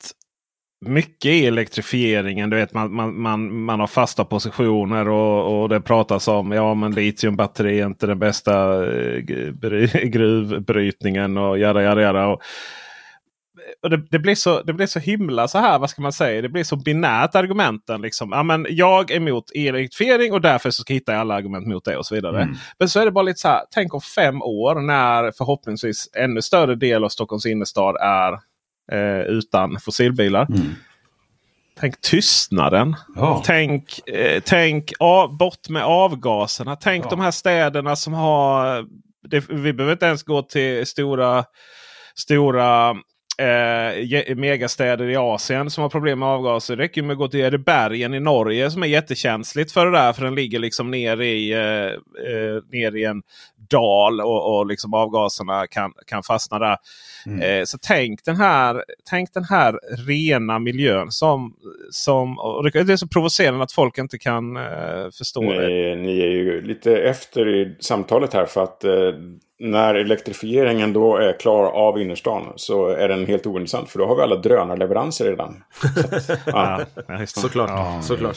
mycket i elektrifieringen, du vet man, man, man, man har fasta positioner och, och det pratas om ja men litiumbatteri är inte den bästa eh, gruvbrytningen och jada jada jada. Och och det, det, blir så, det blir så himla så här, vad ska man säga? Det blir så binärt argumenten. Liksom. Ja, men jag är emot elektrifiering och därför så hittar jag alla argument mot det och så vidare. Mm. Men så är det bara lite så här, tänk om fem år när förhoppningsvis ännu större del av Stockholms innerstad är eh, utan fossilbilar. Tänk tystnaden. Ja. Tänk, eh, tänk av, bort med avgaserna. Tänk Ja. de här städerna som har... Det, vi behöver inte ens gå till stora, stora eh, megastäder i Asien som har problem med avgaser. Det räcker med att gå till är det bergen i Norge som är jättekänsligt för det där. För den ligger liksom ner i, eh, eh, ner i en dal och, och liksom avgaserna kan, kan fastna där. Eh, så tänk den, här, tänk den här rena miljön som... som och det är så provocerande att folk inte kan eh, förstå det. Ni, ni är ju lite efter i samtalet här för att eh, när elektrifieringen då är klar av innerstan så är den helt ointressant för då har vi alla drönarleveranser redan. Så att, ja. Ja, just det. Såklart. Såklart.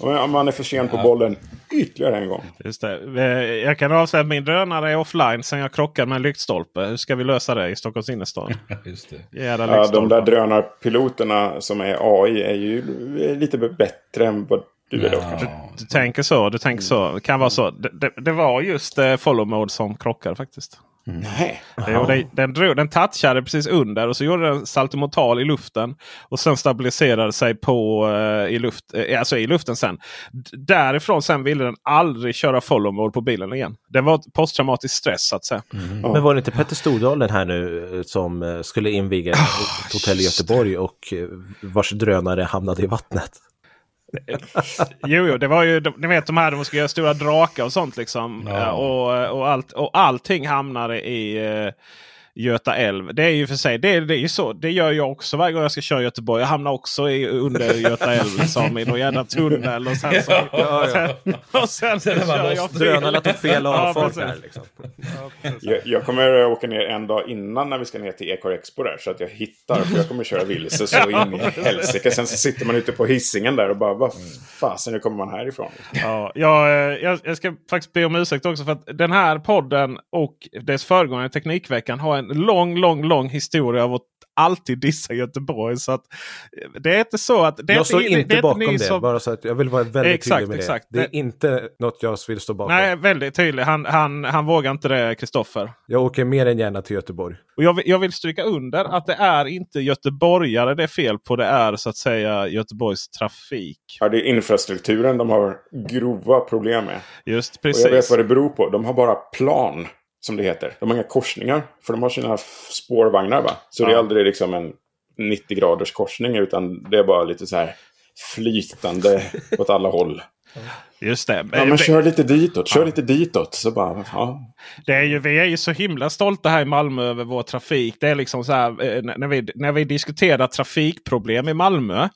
Och om man är för sen på bollen ytterligare en gång. Just det. Eh, Jag kan avslöja att min drönare är offline sen jag krockade med en lyktstolpe. Hur ska vi lösa det i Stockholms innerstad? Just det. Ja, de där drönarpiloterna som är AI är ju lite bättre än vad du då kanske. Du tänker så. Du tänker så. Det kan vara så. Det, det, det var just eh, follow mode som krockade faktiskt. Nej. Jo, den, den, drog, den touchade precis under och så gjorde den saltomortal i luften. Och sen stabiliserade sig på, eh, i, luft, eh, alltså i luften sen. D- därifrån sen ville den aldrig köra follow mode på bilen igen. Det var posttraumatisk stress så att säga. Men var det inte Petter Stordalen här nu eh, som eh, skulle inviga ett hotell i Göteborg och vars drönare hamnade i vattnet? Jo, jo, det var ju, ni vet de här de ska göra stora drakar och sånt liksom. Ja. Eh, Och, och, allt, och allting hamnade i uh, Göta älv. Det är ju för sig, det, är- det är ju så. Det gör jag också varje gång jag ska köra Göteborg. Jag hamnar också i, under Göta älv liksom, i någon jävla tunnel. Och sen så, Ja, ja. och sen så Sen kör jag fel. Drönarna tog fel Ja, avfart där. Liksom. Jag, jag kommer åka ner en dag innan när vi ska ner till Ecore Expo där. Så att jag hittar, för jag kommer köra vilse så in i helsike. Sen så sitter man ute på hissingen där och bara, vad fasen, hur kommer man härifrån? Ja, jag, eh, jag, jag ska faktiskt be om ursäkt också för att den här podden och dess föregångare Teknikveckan har en lång, lång, lång historia av att alltid dissa Göteborg. Så att eh, det är inte så att... Det är Jag står är inte bakom det, som- bara så att jag vill vara väldigt Exakt, tydlig med exakt. det. Det är Det- inte något jag vill stå bakom. Nej, väldigt tydlig. Han, han, han vågar inte det, Kristoffer. Jag åker mer än gärna till Göteborg. Och jag, vill- jag vill stryka under att det är inte göteborgare det är fel på. Det är så att säga Göteborgs trafik. Ja, det är infrastrukturen de har grova problem med. Just Och jag vet precis. vad det beror på. De har bara plan, som det heter. De har inga korsningar, för de har sina spårvagnar. Va? Så det är Ja. aldrig liksom en 90 graders korsning, utan det är bara lite så här flytande åt alla håll. Just det. Ja, men kör lite ditåt, kör lite ditåt. Så bara, ja. Det är ju, vi är ju så himla stolta här i Malmö över vår trafik. Det är liksom så här, eh, när, vi, när vi diskuterar trafikproblem i Malmö.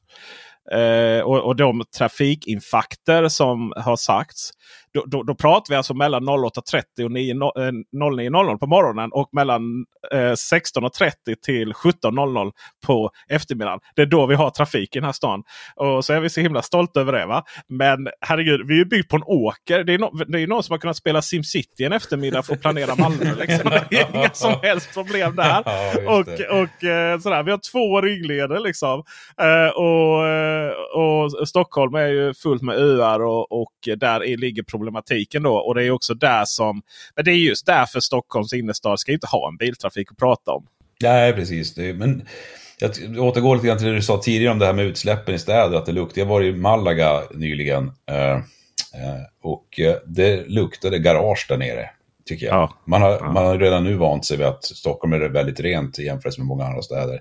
Eh, och, och de trafikinfarkter som har sagts. Då, då, då pratar vi alltså mellan 08.30 och 9, no- eh, 09.00 på morgonen och mellan eh, 16.30 till 17.00 på eftermiddagen. Det är då vi har trafik i den här stan. Och så är vi så himla stolta över det. va. Men herregud, vi är ju byggt på en åker. Det är, no, det är någon som har kunnat spela SimCity en eftermiddag för att planera Malmö. Liksom. Det är inga som helst problem där. Ja, och, och eh, sådär. Vi har två ringleder liksom. Eh, och, eh, och Stockholm är ju fullt med öar och, och där är, ligger problematiken då. Och det är också där som... Men det är just därför Stockholms innerstad ska inte ha en biltrafik att prata om. Nej, precis. Det, men jag återgår lite grann till det du sa tidigare om det här med utsläppen i städer, att det luktar. Jag var i Malaga nyligen eh, eh, och eh, det luktade garage där nere, tycker jag. Ja. Man, har, man har redan nu vant sig vid att Stockholm är väldigt rent i jämförelse med många andra städer.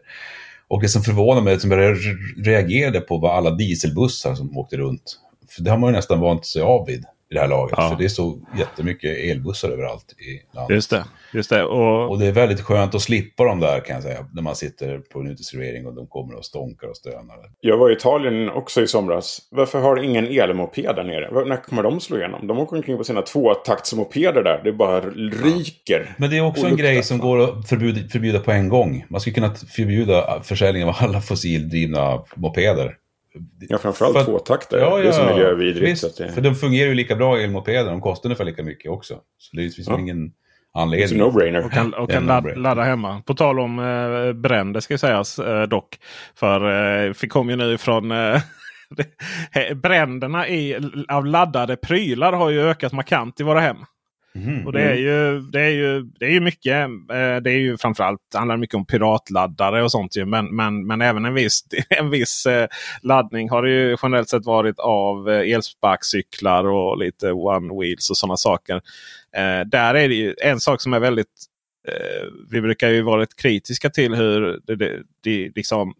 Och det som förvånar mig, som jag re- reagerade på, var alla dieselbussar som åkte runt. För det har man ju nästan vant sig av vid i det här laget. Ja. För det är så jättemycket elbussar överallt i landet. Just det. Just det. Och, Och det är väldigt skönt att slippa dem där kan jag säga. När man sitter på en uteservering och de kommer och stånkar och stönar. Jag var i Italien också i somras. Varför har ingen elmoped där nere? Var- När kommer de slå igenom? De åker omkring på sina tvåtaktsmopeder där. Det bara ryker. Men det är också en grej som går att förbjuda, förbjuda på en gång. Man skulle kunna förbjuda försäljning av alla fossildrivna mopeder. Ja, framförallt För- tvåtaktare. Det är så miljövidrigt. Visst, så att det... för de fungerar ju lika bra elmopeder. De kostar ungefär lika mycket också. Så det finns Ja. ingen anledning. no-brainer. Och kan, och kan ladda, no-brainer. ladda hemma. På tal om eh, bränder ska sägas eh, dock. För eh, vi kom ju nu ifrån eh, bränderna i, av laddade prylar har ju ökat markant i våra hem. Mhm. Och det är ju, det är ju, det är ju mycket. Eh, det är ju framförallt handlar mycket om piratladdare och sånt. Ju, men, men, men även en viss, en viss eh, laddning har det ju generellt sett varit av eh, elsparkcyklar och lite one wheels och sådana saker. Där är det ju en sak som är väldigt vi brukar ju vara lite kritiska till hur det, det, det liksom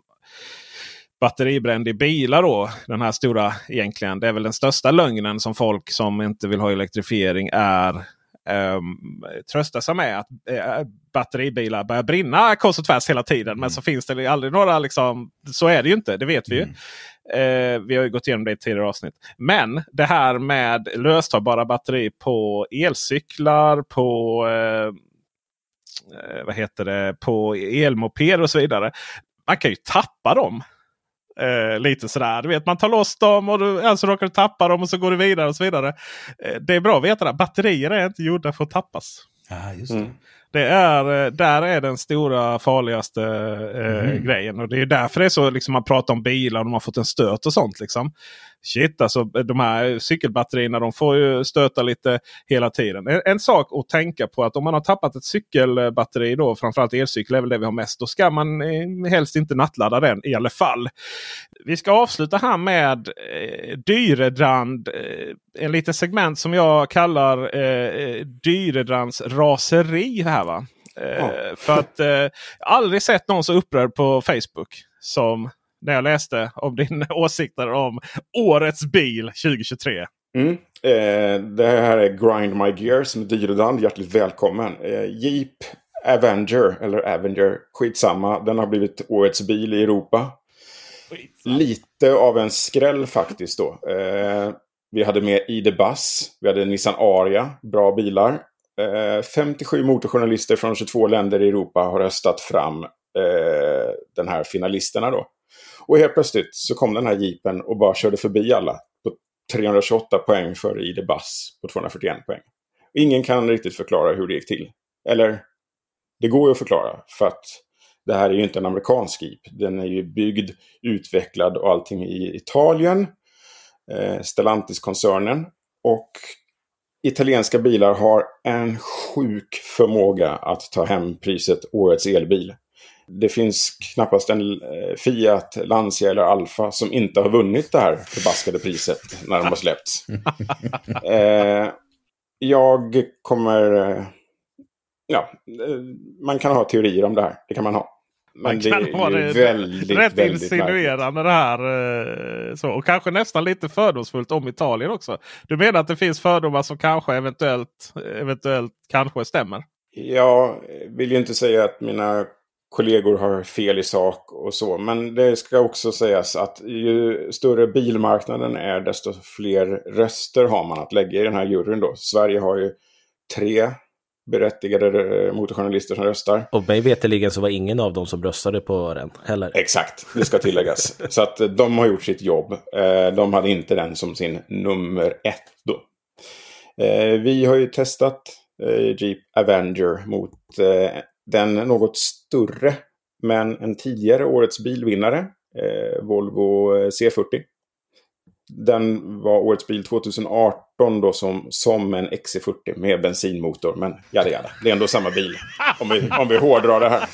batteribränd i bilar då. Den här stora egentligen. Det är väl den största lögnen som folk som inte vill ha elektrifiering är um, trösta sig med att eh, batteribilar börjar brinna kors och tvärs hela tiden. Men så finns det aldrig några liksom. Så är det ju inte. Det vet vi ju. Eh, vi har ju gått igenom det i tidigare avsnitt. Men det här med löstagbara batteri på elcyklar, på eh, vad heter det, på elmoped och så vidare. Man kan ju tappa dem. Eh, lite sådär. Du vet, man tar loss dem och du, alltså råkar du tappa dem och så går du vidare och så vidare. Eh, det är bra att veta det. Batterier är inte gjorda för att tappas. Ja, just det. Det är, eh, där är den stora farligaste eh, Mhm. grejen. Och det är därför det är så liksom, man pratar om bilar och de har fått en stöt och sånt. Liksom. Shit alltså de här cykelbatterierna de får ju stöta lite hela tiden. En, en sak att tänka på att om man har tappat ett cykelbatteri då framförallt elcykel är väl det vi har mest. Då ska man eh, helst inte nattladda den i alla fall. Vi ska avsluta här med eh, Dyredrand. Eh, en liten segment som jag kallar eh, Dyredrands raseri. Här, va? Eh, För att eh, aldrig sett någon så upprörd på Facebook som när jag läste om din åsikter om årets bil 2023. Mm. Eh, det här är Grind My Gears med Dyredand. Hjärtligt välkommen. Eh, Jeep Avenger, eller Avenger, skitsamma. Den har blivit årets bil i Europa. Lite av en skräll faktiskt då. Eh, vi hade med ID Buzz, vi hade Nissan Aria, bra bilar. Eh, 57 motorjournalister från 22 länder i Europa har röstat fram eh, den här finalisterna då. Och helt plötsligt så kom den här jeepen och bara körde förbi alla. På 328 poäng för ID Buzz på 241 poäng. Ingen kan riktigt förklara hur det gick till. Eller, det går ju att förklara för att det här är ju inte en amerikansk jeep. Den är ju byggd, utvecklad och allting i Italien. Eh, Stellantis-koncernen. Och italienska bilar har en sjuk förmåga att ta hem priset Årets elbil. Det finns knappast en eh, Fiat, Lancia eller Alfa som inte har vunnit det här förbaskade priset när de har släppts. eh, jag kommer... Ja, eh, man kan ha teorier om det här. Det kan man ha. Men Man det kan är ha det väldigt, rätt väldigt insinuerande det här. eh, Så. Och kanske nästan lite fördomsfullt om Italien också. Du menar att det finns fördomar som kanske eventuellt, eventuellt kanske stämmer? Jag vill ju inte säga att mina kollegor har fel i sak och så. Men det ska också sägas att ju större bilmarknaden är desto fler röster har man att lägga i den här juryn då. Sverige har ju tre berättigade eh, motorjournalister som röstar. Och mig veterligen så var ingen av dem som röstade på den heller. Exakt, det ska tilläggas. så att eh, de har gjort sitt jobb. Eh, De hade inte den som sin nummer ett då. Vi har ju testat Jeep Avenger mot den något större men en tidigare årets bilvinnare, Volvo eh, C40. Den var årets bil 2018 då som, som en XC40 med bensinmotor. Men jada jada, det är ändå samma bil. Om vi, om vi hårdrar det här.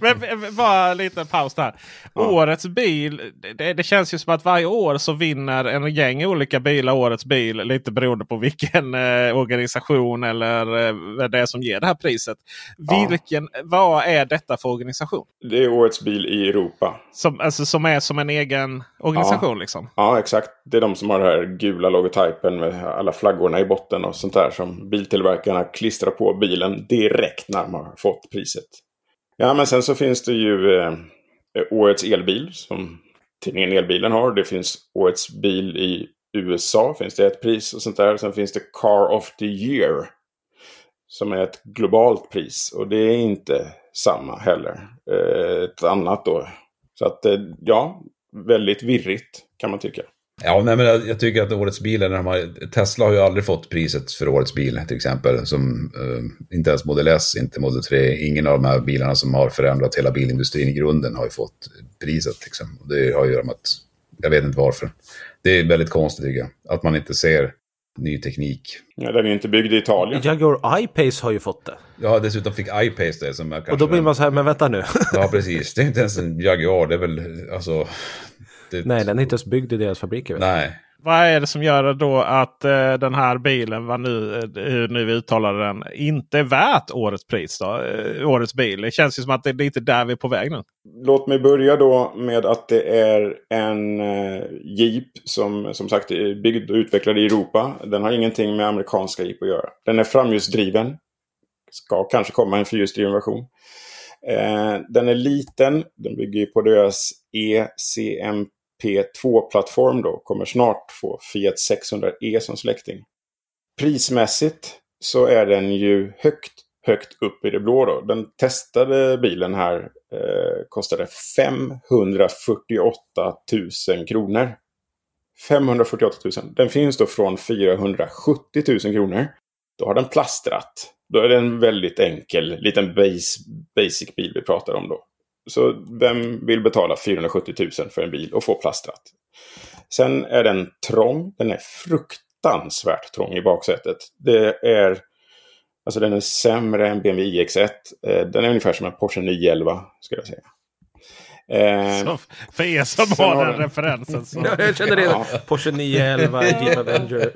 Men bara en liten paus där. Årets bil. Det, det känns ju som att varje år så vinner en gäng olika bilar årets bil. Lite beroende på vilken eh, organisation eller eh, vad det är som ger det här priset. Ja. Vilken, vad är detta för organisation? Det är årets bil i Europa. Som, alltså, som är som en egen organisation liksom? Ja, exakt. Det är de som har den här gula logotypen alla flaggorna i botten och sånt där som biltillverkarna klistrar på bilen direkt när de har fått priset. Ja, men sen så finns det ju eh, årets elbil som tidningen Elbilen har. Det finns årets bil i USA, finns det ett pris och sånt där. Sen finns det Car of the Year som är ett globalt pris och det är inte samma heller. Eh, ett annat då. Så att eh, ja, väldigt virrigt kan man tycka. Ja, nej, men jag, jag tycker att årets bil, är när de har, Tesla har ju aldrig fått priset för årets bil till exempel. Som, eh, inte ens Model S, inte Model 3, ingen av de här bilarna som har förändrat hela bilindustrin i grunden har ju fått priset. Liksom. Det har ju att göra med att, jag vet inte varför. Det är väldigt konstigt tycker jag, att man inte ser ny teknik. Ja, den är inte byggd i Italien. Jaguar I-Pace har ju fått det. Ja, dessutom fick iPace det som är kanske... Och då blir man så här, men vänta nu. Ja, precis. Det är inte ens en Jaguar, det är väl alltså... Det... Nej, den är inte ens byggd i deras fabriker. Nej. Vad är det som gör då att eh, den här bilen, vad nu, eh, hur nu vi uttalar den, inte är värt årets pris? Då? Eh, årets bil. Det känns ju som att det är lite där vi är på väg nu. Låt mig börja då med att det är en eh, Jeep som som sagt är byggd och utvecklad i Europa. Den har ingenting med amerikanska Jeep att göra. Den är framljusdriven. Ska kanske komma en fyrhjulsdriven version. Eh, den är liten. Den bygger ju på deras E P2-plattform då. Kommer snart få Fiat 600E som släkting. Prismässigt så är den ju högt, högt upp i det blå då. Den testade bilen här eh, kostade 548 000 kronor. 548 000. Den finns då från 470 000 kronor. Då har den plastratt. Då är det en väldigt enkel liten base, basic bil vi pratar om då. Så vem vill betala 470 000 för en bil och få plastratt? Sen är den trång. Den är fruktansvärt trång i baksätet. Det är Alltså den är sämre än BMW iX1. Eh, Den är ungefär som en Porsche 911 skulle jag säga. Eh, Så, för er som har har den den- referensen. Så. Ja, jag känner det. Ja. Porsche 911, Jeep Avenger.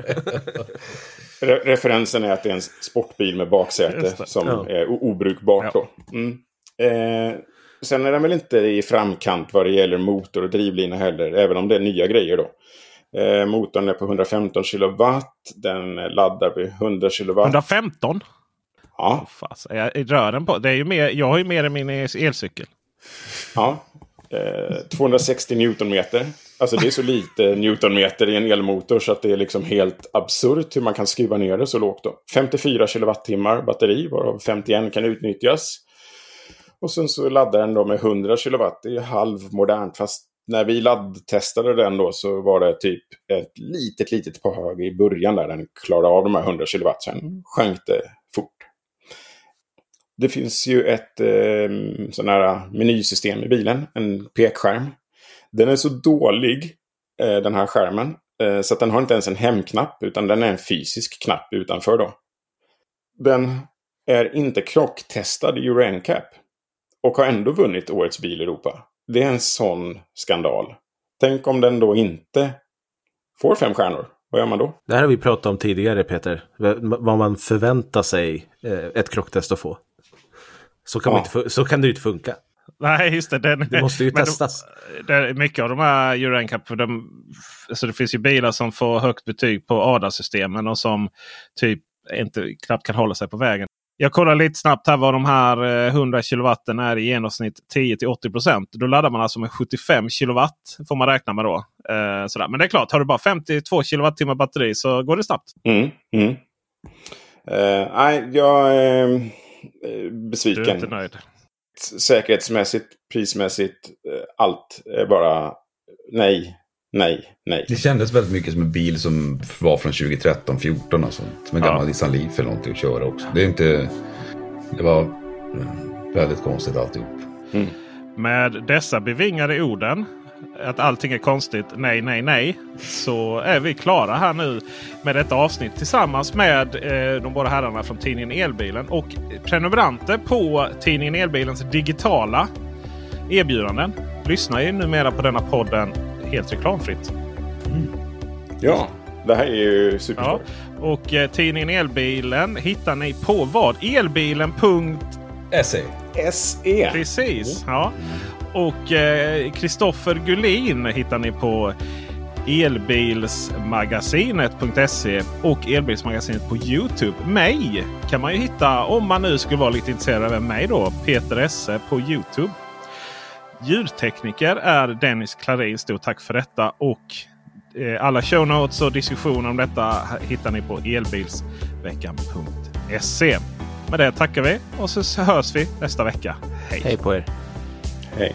Re referensen är att det är en sportbil med baksäte som Ja. är obrukbart. Då. Mm. Eh, sen är den väl inte i framkant vad det gäller motor och drivlina heller, även om det är nya grejer då. Eh, motorn är på 115 kilowatt, den laddar vid 100 kilowatt. 115? Ja. Fast, jag rör den på. Det är ju mer, jag har ju mer än min elcykel. Ja. Eh, 260 newtonmeter. Alltså det är så lite newtonmeter i en elmotor så att det är liksom helt absurt hur man kan skruva ner det så lågt. Då. 54 kilowattimmar batteri varav 51 kan utnyttjas. Och sen så laddar den då med 100 kilowatt. Det är halvmodernt fast när vi laddtestade den då så var det typ ett litet, litet på hög i början där den klarade av de här 100 kilowatt. Sen sjönk det fort. Det finns ju ett eh, sån här menysystem i bilen, en pekskärm. Den är så dålig, eh, den här skärmen, eh, så att den har inte ens en hemknapp, utan den är en fysisk knapp utanför då. Den är inte krocktestad i Euro NCAP och har ändå vunnit Årets bil i Europa. Det är en sån skandal. Tänk om den då inte får fem stjärnor. Vad gör man då? Det här har vi pratat om tidigare Peter. Vad man förväntar sig eh, ett krocktest att få. Så kan, Ja. inte, så kan det ju inte funka. Nej, just det. Den, Det måste ju testas. De, det är mycket av de här Euro NCAP, för de, alltså det finns ju bilar som får högt betyg på ADA-systemen och som typ inte knappt kan hålla sig på vägen. Jag kollar lite snabbt här vad de här eh, 100 kilowatten är i genomsnitt 10 till 80 procent. Då laddar man alltså med 75 kilowatt får man räkna med då. Eh, sådär. Men det är klart, har du bara 52 kilowattimmar batteri så går det snabbt. Mm, mm. Eh, nej, jag är eh, Du besviken. är inte nöjd. Säkerhetsmässigt, prismässigt, eh, allt är bara nej, nej, nej. Det kändes väldigt mycket som en bil som var från 2013, 14 och sånt. Som en Ja. gammal Nissan Leaf eller någonting att köra också. Det är inte... Det var eh, väldigt konstigt alltihop. Med dessa bevingade orden, att allting är konstigt, nej, nej, nej, så är vi klara här nu med detta avsnitt tillsammans med eh, de båda herrarna från tidningen Elbilen och prenumeranter på tidningen Elbilens digitala erbjudanden. Lyssnar ju numera på denna podden helt reklamfritt. Ja, det här är ju Ja, superskoj. och eh, tidningen Elbilen hittar ni på vad? Elbilen. SE. Precis. Ja. Och Kristoffer Gullin hittar ni på elbilsmagasinet.se och elbilsmagasinet på Youtube. Mig kan man ju hitta om man nu skulle vara lite intresserad av mig då. Peter Esse på Youtube. Ljudtekniker är Dennis Klarin. Stort tack för detta. Och eh, alla show notes och diskussioner om detta hittar ni på elbilsveckan.se. Med det tackar vi och så hörs vi nästa vecka. Hej! Hej på er. Hej.